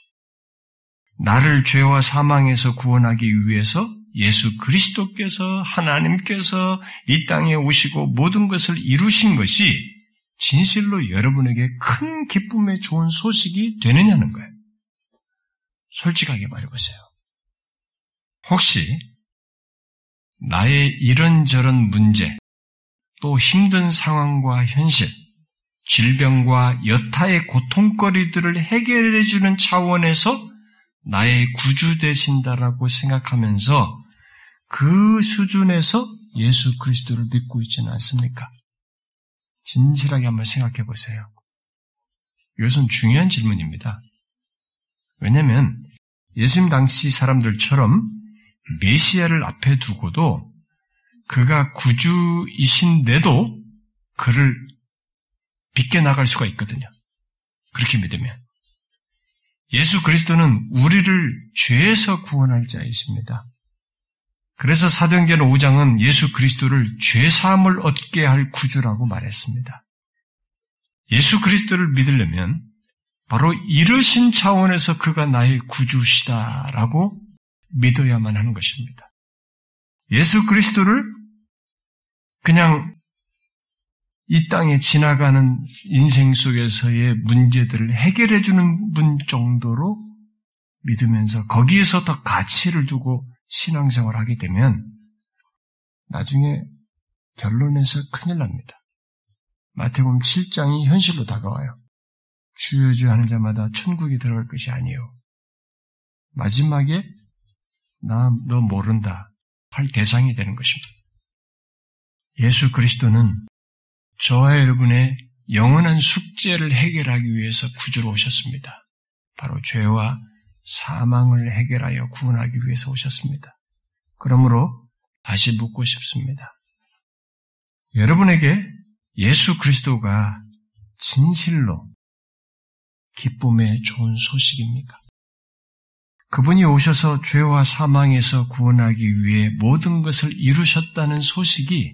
나를 죄와 사망에서 구원하기 위해서 예수 그리스도께서 하나님께서 이 땅에 오시고 모든 것을 이루신 것이 진실로 여러분에게 큰 기쁨의 좋은 소식이 되느냐는 거예요. 솔직하게 말해보세요. 혹시 나의 이런저런 문제, 또 힘든 상황과 현실, 질병과 여타의 고통거리들을 해결해주는 차원에서 나의 구주 되신다라고 생각하면서 그 수준에서 예수 그리스도를 믿고 있지는 않습니까? 진실하게 한번 생각해 보세요. 이것은 중요한 질문입니다. 왜냐하면 예수님 당시 사람들처럼 메시아를 앞에 두고도 그가 구주이신데도 그를 빗게 나갈 수가 있거든요. 그렇게 믿으면. 예수 그리스도는 우리를 죄에서 구원할 자이십니다. 그래서 사도행전 5장은 예수 그리스도를 죄 사함을 얻게 할 구주라고 말했습니다. 예수 그리스도를 믿으려면 바로 이러신 차원에서 그가 나의 구주시다라고 믿어야만 하는 것입니다. 예수 그리스도를 그냥 이 땅에 지나가는 인생 속에서의 문제들을 해결해 주는 분 정도로 믿으면서 거기에서 더 가치를 두고 신앙생활 하게 되면 나중에 결론에서 큰일 납니다. 마태복음 7장이 현실로 다가와요. 주여주 하는 자마다 천국에 들어갈 것이 아니요. 마지막에 나 너 모른다 할 대상이 되는 것입니다. 예수 그리스도는 저와 여러분의 영원한 숙제를 해결하기 위해서 구주로 오셨습니다. 바로 죄와 사망을 해결하여 구원하기 위해서 오셨습니다. 그러므로 다시 묻고 싶습니다. 여러분에게 예수 그리스도가 진실로 기쁨의 좋은 소식입니까? 그분이 오셔서 죄와 사망에서 구원하기 위해 모든 것을 이루셨다는 소식이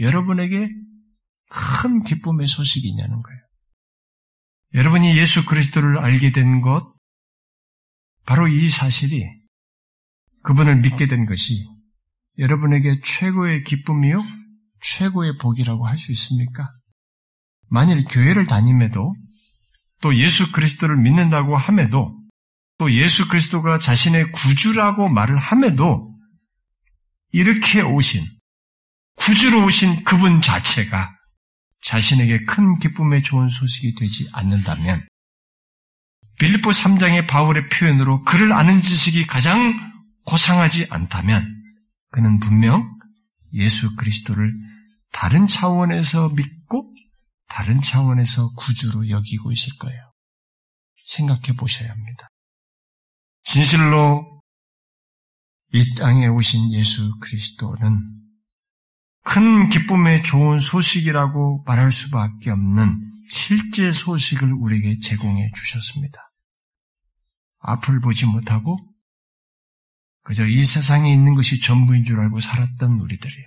여러분에게 큰 기쁨의 소식이냐는 거예요. 여러분이 예수 그리스도를 알게 된 것, 바로 이 사실이 그분을 믿게 된 것이 여러분에게 최고의 기쁨이요? 최고의 복이라고 할 수 있습니까? 만일 교회를 다님에도 또 예수 그리스도를 믿는다고 함에도 또 예수 그리스도가 자신의 구주라고 말을 함에도 이렇게 오신 구주로 오신 그분 자체가 자신에게 큰 기쁨의 좋은 소식이 되지 않는다면 빌립보 3장의 바울의 표현으로 그를 아는 지식이 가장 고상하지 않다면 그는 분명 예수 그리스도를 다른 차원에서 믿고 다른 차원에서 구주로 여기고 있을 거예요. 생각해 보셔야 합니다. 진실로 이 땅에 오신 예수 그리스도는 큰 기쁨의 좋은 소식이라고 말할 수밖에 없는 실제 소식을 우리에게 제공해 주셨습니다. 앞을 보지 못하고 그저 이 세상에 있는 것이 전부인 줄 알고 살았던 우리들이요.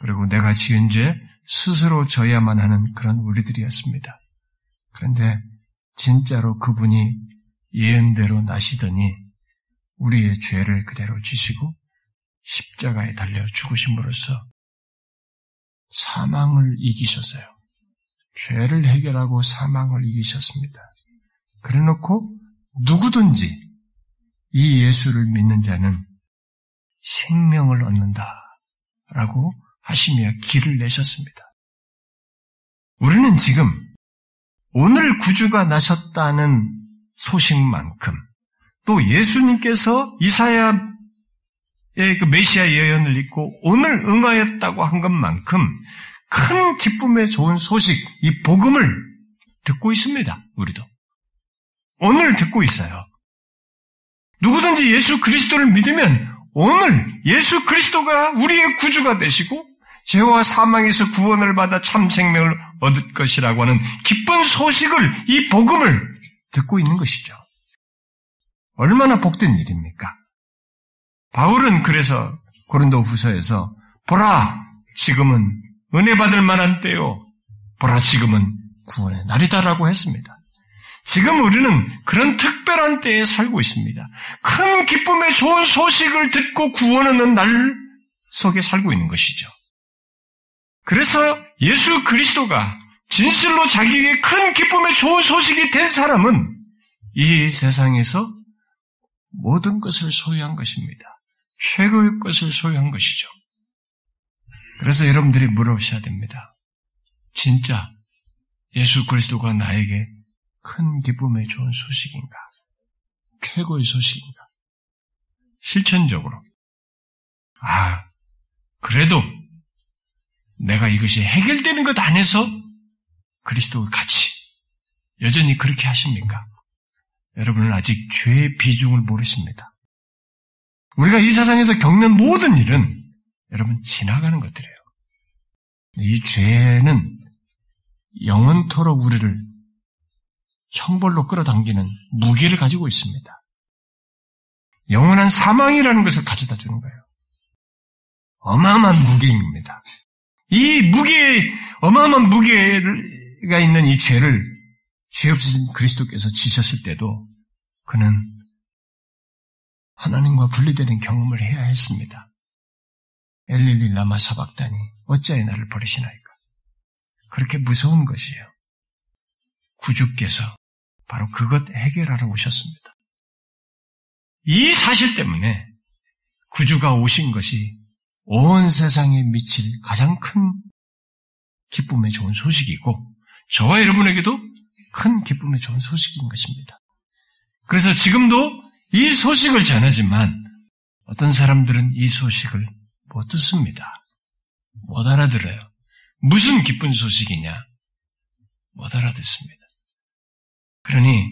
그리고 내가 지은 죄 스스로 져야만 하는 그런 우리들이었습니다. 그런데 진짜로 그분이 예언대로 나시더니 우리의 죄를 그대로 지시고 십자가에 달려 죽으심으로써 사망을 이기셨어요. 죄를 해결하고 사망을 이기셨습니다. 그래 놓고 누구든지 이 예수를 믿는 자는 생명을 얻는다. 라고 하시며 길을 내셨습니다. 우리는 지금 오늘 구주가 나셨다는 소식만큼 또 예수님께서 이사야의 그 메시아 예언을 읽고 오늘 응하였다고 한 것만큼 큰 기쁨의 좋은 소식, 이 복음을 듣고 있습니다. 우리도. 오늘 듣고 있어요. 누구든지 예수 그리스도를 믿으면 오늘 예수 그리스도가 우리의 구주가 되시고 죄와 사망에서 구원을 받아 참 생명을 얻을 것이라고 하는 기쁜 소식을 이 복음을 듣고 있는 것이죠. 얼마나 복된 일입니까? 바울은 그래서 고린도 후서에서 보라 지금은 은혜 받을 만한 때요. 보라 지금은 구원의 날이다라고 했습니다. 지금 우리는 그런 특별한 때에 살고 있습니다. 큰 기쁨의 좋은 소식을 듣고 구원 얻는 날 속에 살고 있는 것이죠. 그래서 예수 그리스도가 진실로 자기에게 큰 기쁨의 좋은 소식이 된 사람은 이 세상에서 모든 것을 소유한 것입니다. 최고의 것을 소유한 것이죠. 그래서 여러분들이 물어보셔야 됩니다. 진짜 예수 그리스도가 나에게 큰 기쁨의 좋은 소식인가? 최고의 소식인가? 실천적으로. 아, 그래도 내가 이것이 해결되는 것 안에서 그리스도와 같이 여전히 그렇게 하십니까? 여러분은 아직 죄의 비중을 모르십니다. 우리가 이 세상에서 겪는 모든 일은 여러분 지나가는 것들이에요. 이 죄는 영원토록 우리를 형벌로 끌어당기는 무게를 가지고 있습니다. 영원한 사망이라는 것을 가져다 주는 거예요. 어마어마한 무게입니다. 이 무게, 어마어마한 무게가 있는 이 죄를 죄 없으신 그리스도께서 지셨을 때도 그는 하나님과 분리되는 경험을 해야 했습니다. 엘릴리 라마 사박다니 어찌하여 나를 버리시나이까. 그렇게 무서운 것이에요. 구주께서 바로 그것 해결하러 오셨습니다. 이 사실 때문에 구주가 오신 것이 온 세상에 미칠 가장 큰 기쁨의 좋은 소식이고 저와 여러분에게도 큰 기쁨의 좋은 소식인 것입니다. 그래서 지금도 이 소식을 전하지만 어떤 사람들은 이 소식을 못 듣습니다. 못 알아들어요. 무슨 기쁜 소식이냐? 못 알아듣습니다. 그러니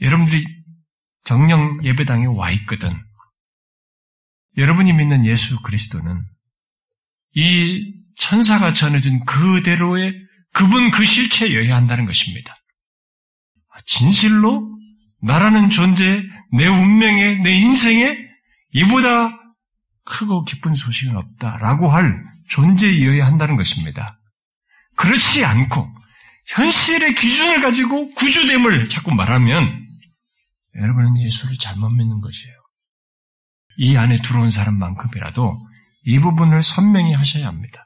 여러분들이 정령 예배당에 와 있거든. 여러분이 믿는 예수 그리스도는 이 천사가 전해준 그대로의 그분 그 실체여야 한다는 것입니다. 진실로 나라는 존재, 내 운명에, 내 인생에 이보다 크고 기쁜 소식은 없다라고 할 존재이어야 한다는 것입니다. 그렇지 않고 현실의 기준을 가지고 구주됨을 자꾸 말하면 여러분은 예수를 잘못 믿는 것이에요. 이 안에 들어온 사람만큼이라도 이 부분을 선명히 하셔야 합니다.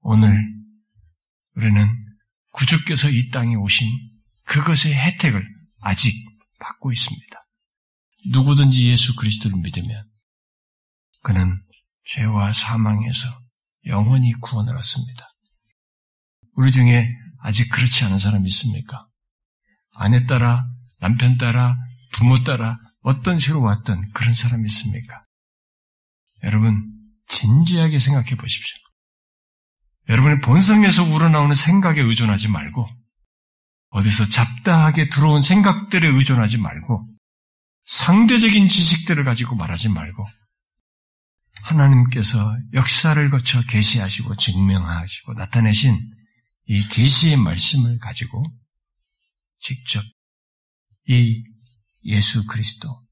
오늘 우리는 구주께서 이 땅에 오신 그것의 혜택을 아직 받고 있습니다. 누구든지 예수 그리스도를 믿으면 그는 죄와 사망에서 영원히 구원을 얻습니다. 우리 중에 아직 그렇지 않은 사람 있습니까? 아내 따라, 남편 따라, 부모 따라 어떤 식으로 왔던 그런 사람 있습니까? 여러분, 진지하게 생각해 보십시오. 여러분의 본성에서 우러나오는 생각에 의존하지 말고, 어디서 잡다하게 들어온 생각들에 의존하지 말고, 상대적인 지식들을 가지고 말하지 말고, 하나님께서 역사를 거쳐 계시하시고 증명하시고 나타내신 이 계시의 말씀을 가지고 직접 이 예수 그리스도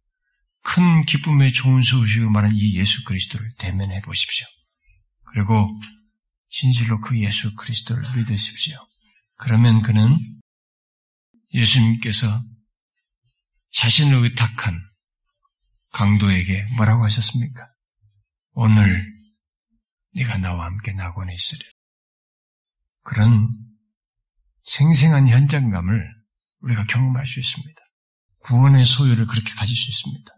큰 기쁨의 좋은 소식을 말한 이 예수 그리스도를 대면해 보십시오. 그리고 진실로 그 예수 그리스도를 믿으십시오. 그러면 그는 예수님께서 자신을 의탁한 강도에게 뭐라고 하셨습니까? 오늘 네가 나와 함께 낙원에 있으리. 그런 생생한 현장감을 우리가 경험할 수 있습니다. 구원의 소유를 그렇게 가질 수 있습니다.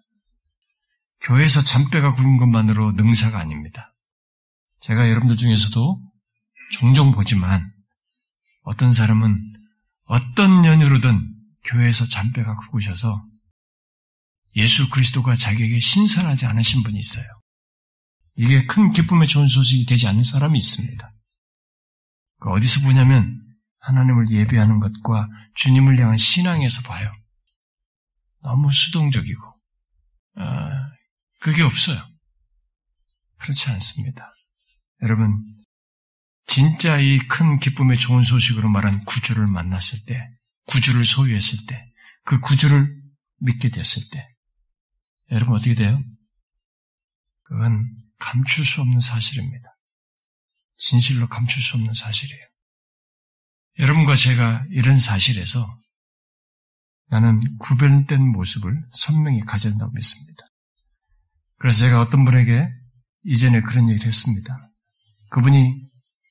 교회에서 잔뼈가 굵은 것만으로 능사가 아닙니다. 제가 여러분들 중에서도 종종 보지만 어떤 사람은 어떤 연유로든 교회에서 잔뼈가 굵으셔서 예수 그리스도가 자기에게 신선하지 않으신 분이 있어요. 이게 큰 기쁨의 좋은 소식이 되지 않는 사람이 있습니다. 그 어디서 보냐면 하나님을 예배하는 것과 주님을 향한 신앙에서 봐요. 너무 수동적이고 아, 그게 없어요. 그렇지 않습니다. 여러분 진짜 이 큰 기쁨의 좋은 소식으로 말한 구주를 만났을 때, 구주를 소유했을 때, 그 구주를 믿게 됐을 때, 여러분 어떻게 돼요? 그건 감출 수 없는 사실입니다. 진실로 감출 수 없는 사실이에요. 여러분과 제가 이런 사실에서 나는 구별된 모습을 선명히 가져야 한다고 믿습니다. 그래서 제가 어떤 분에게 이전에 그런 얘기를 했습니다. 그분이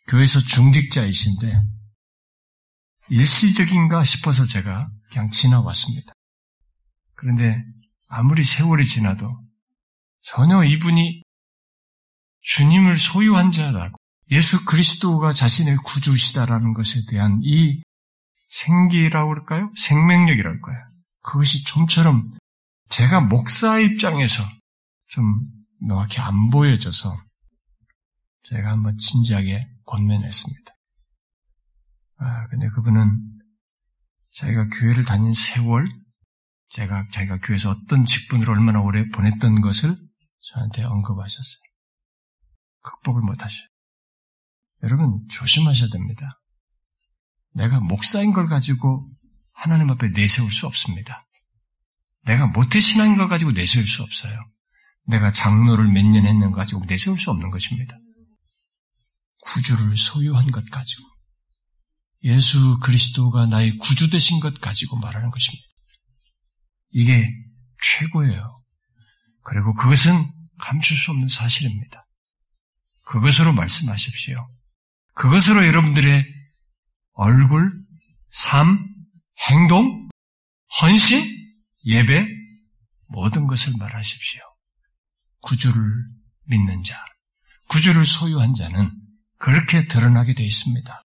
교회에서 중직자이신데 일시적인가 싶어서 제가 그냥 지나왔습니다. 그런데 아무리 세월이 지나도 전혀 이분이 주님을 소유한 자라고 예수 그리스도가 자신의 구주시다라는 것에 대한 이 생기라고 할까요? 생명력이라고 할까요? 그것이 좀처럼 제가 목사 입장에서 좀 명확히 안 보여져서 제가 한번 진지하게 권면했습니다. 아, 근데 그분은 자기가 교회를 다닌 세월, 제가 자기가 교회에서 어떤 직분으로 얼마나 오래 보냈던 것을 저한테 언급하셨어요. 극복을 못하셔요. 여러분 조심하셔야 됩니다. 내가 목사인 걸 가지고 하나님 앞에 내세울 수 없습니다. 내가 모태 신앙인 걸 가지고 내세울 수 없어요. 내가 장로를 몇 년 했는 거 가지고 내세울 수 없는 것입니다. 구주를 소유한 것 가지고 예수 그리스도가 나의 구주 되신 것 가지고 말하는 것입니다. 이게 최고예요. 그리고 그것은 감출 수 없는 사실입니다. 그것으로 말씀하십시오. 그것으로 여러분들의 얼굴, 삶, 행동, 헌신, 예배, 모든 것을 말하십시오. 구주를 믿는 자, 구주를 소유한 자는 그렇게 드러나게 되어 있습니다.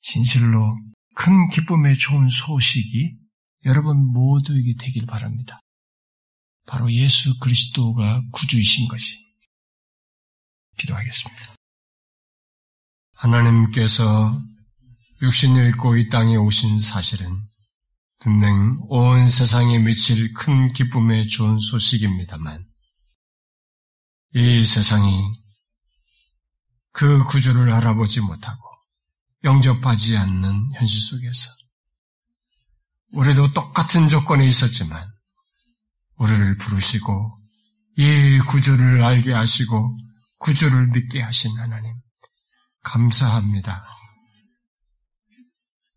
진실로 큰 기쁨의 좋은 소식이 여러분 모두에게 되길 바랍니다. 바로 예수 그리스도가 구주이신 것이. 기도하겠습니다. 하나님께서 육신을 입고 이 땅에 오신 사실은 분명 온 세상에 미칠 큰 기쁨의 좋은 소식입니다만, 이 세상이 그 구주를 알아보지 못하고 영접하지 않는 현실 속에서 우리도 똑같은 조건에 있었지만 우리를 부르시고 이 구주를 알게 하시고 구주를 믿게 하신 하나님 감사합니다.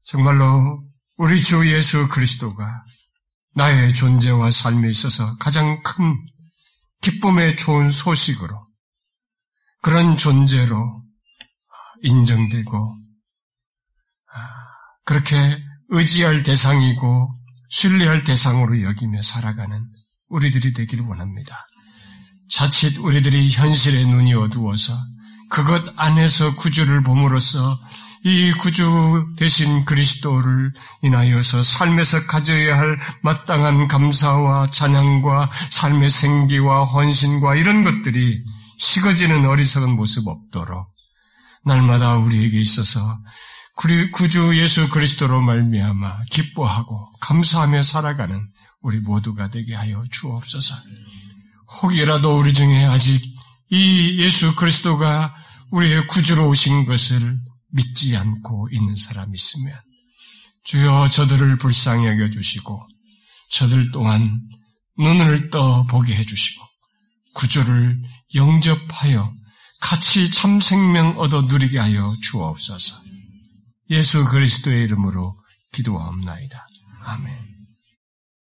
정말로 우리 주 예수 그리스도가 나의 존재와 삶에 있어서 가장 큰 기쁨의 좋은 소식으로 그런 존재로 인정되고 아, 그렇게 의지할 대상이고 신뢰할 대상으로 여기며 살아가는 우리들이 되기를 원합니다. 자칫 우리들이 현실의 눈이 어두워서 그것 안에서 구주를 봄으로써 이 구주 대신 그리스도를 인하여서 삶에서 가져야 할 마땅한 감사와 찬양과 삶의 생기와 헌신과 이런 것들이 식어지는 어리석은 모습 없도록 날마다 우리에게 있어서 구주 예수 그리스도로 말미암아 기뻐하고 감사하며 살아가는 우리 모두가 되게 하여 주옵소서. 혹이라도 우리 중에 아직 이 예수 그리스도가 우리의 구주로 오신 것을 믿지 않고 있는 사람이 있으면 주여 저들을 불쌍히 여겨 주시고 저들 또한 눈을 떠 보게 해 주시고 구주를 영접하여 같이 참 생명 얻어 누리게 하여 주옵소서. 예수 그리스도의 이름으로 기도하옵나이다. 아멘.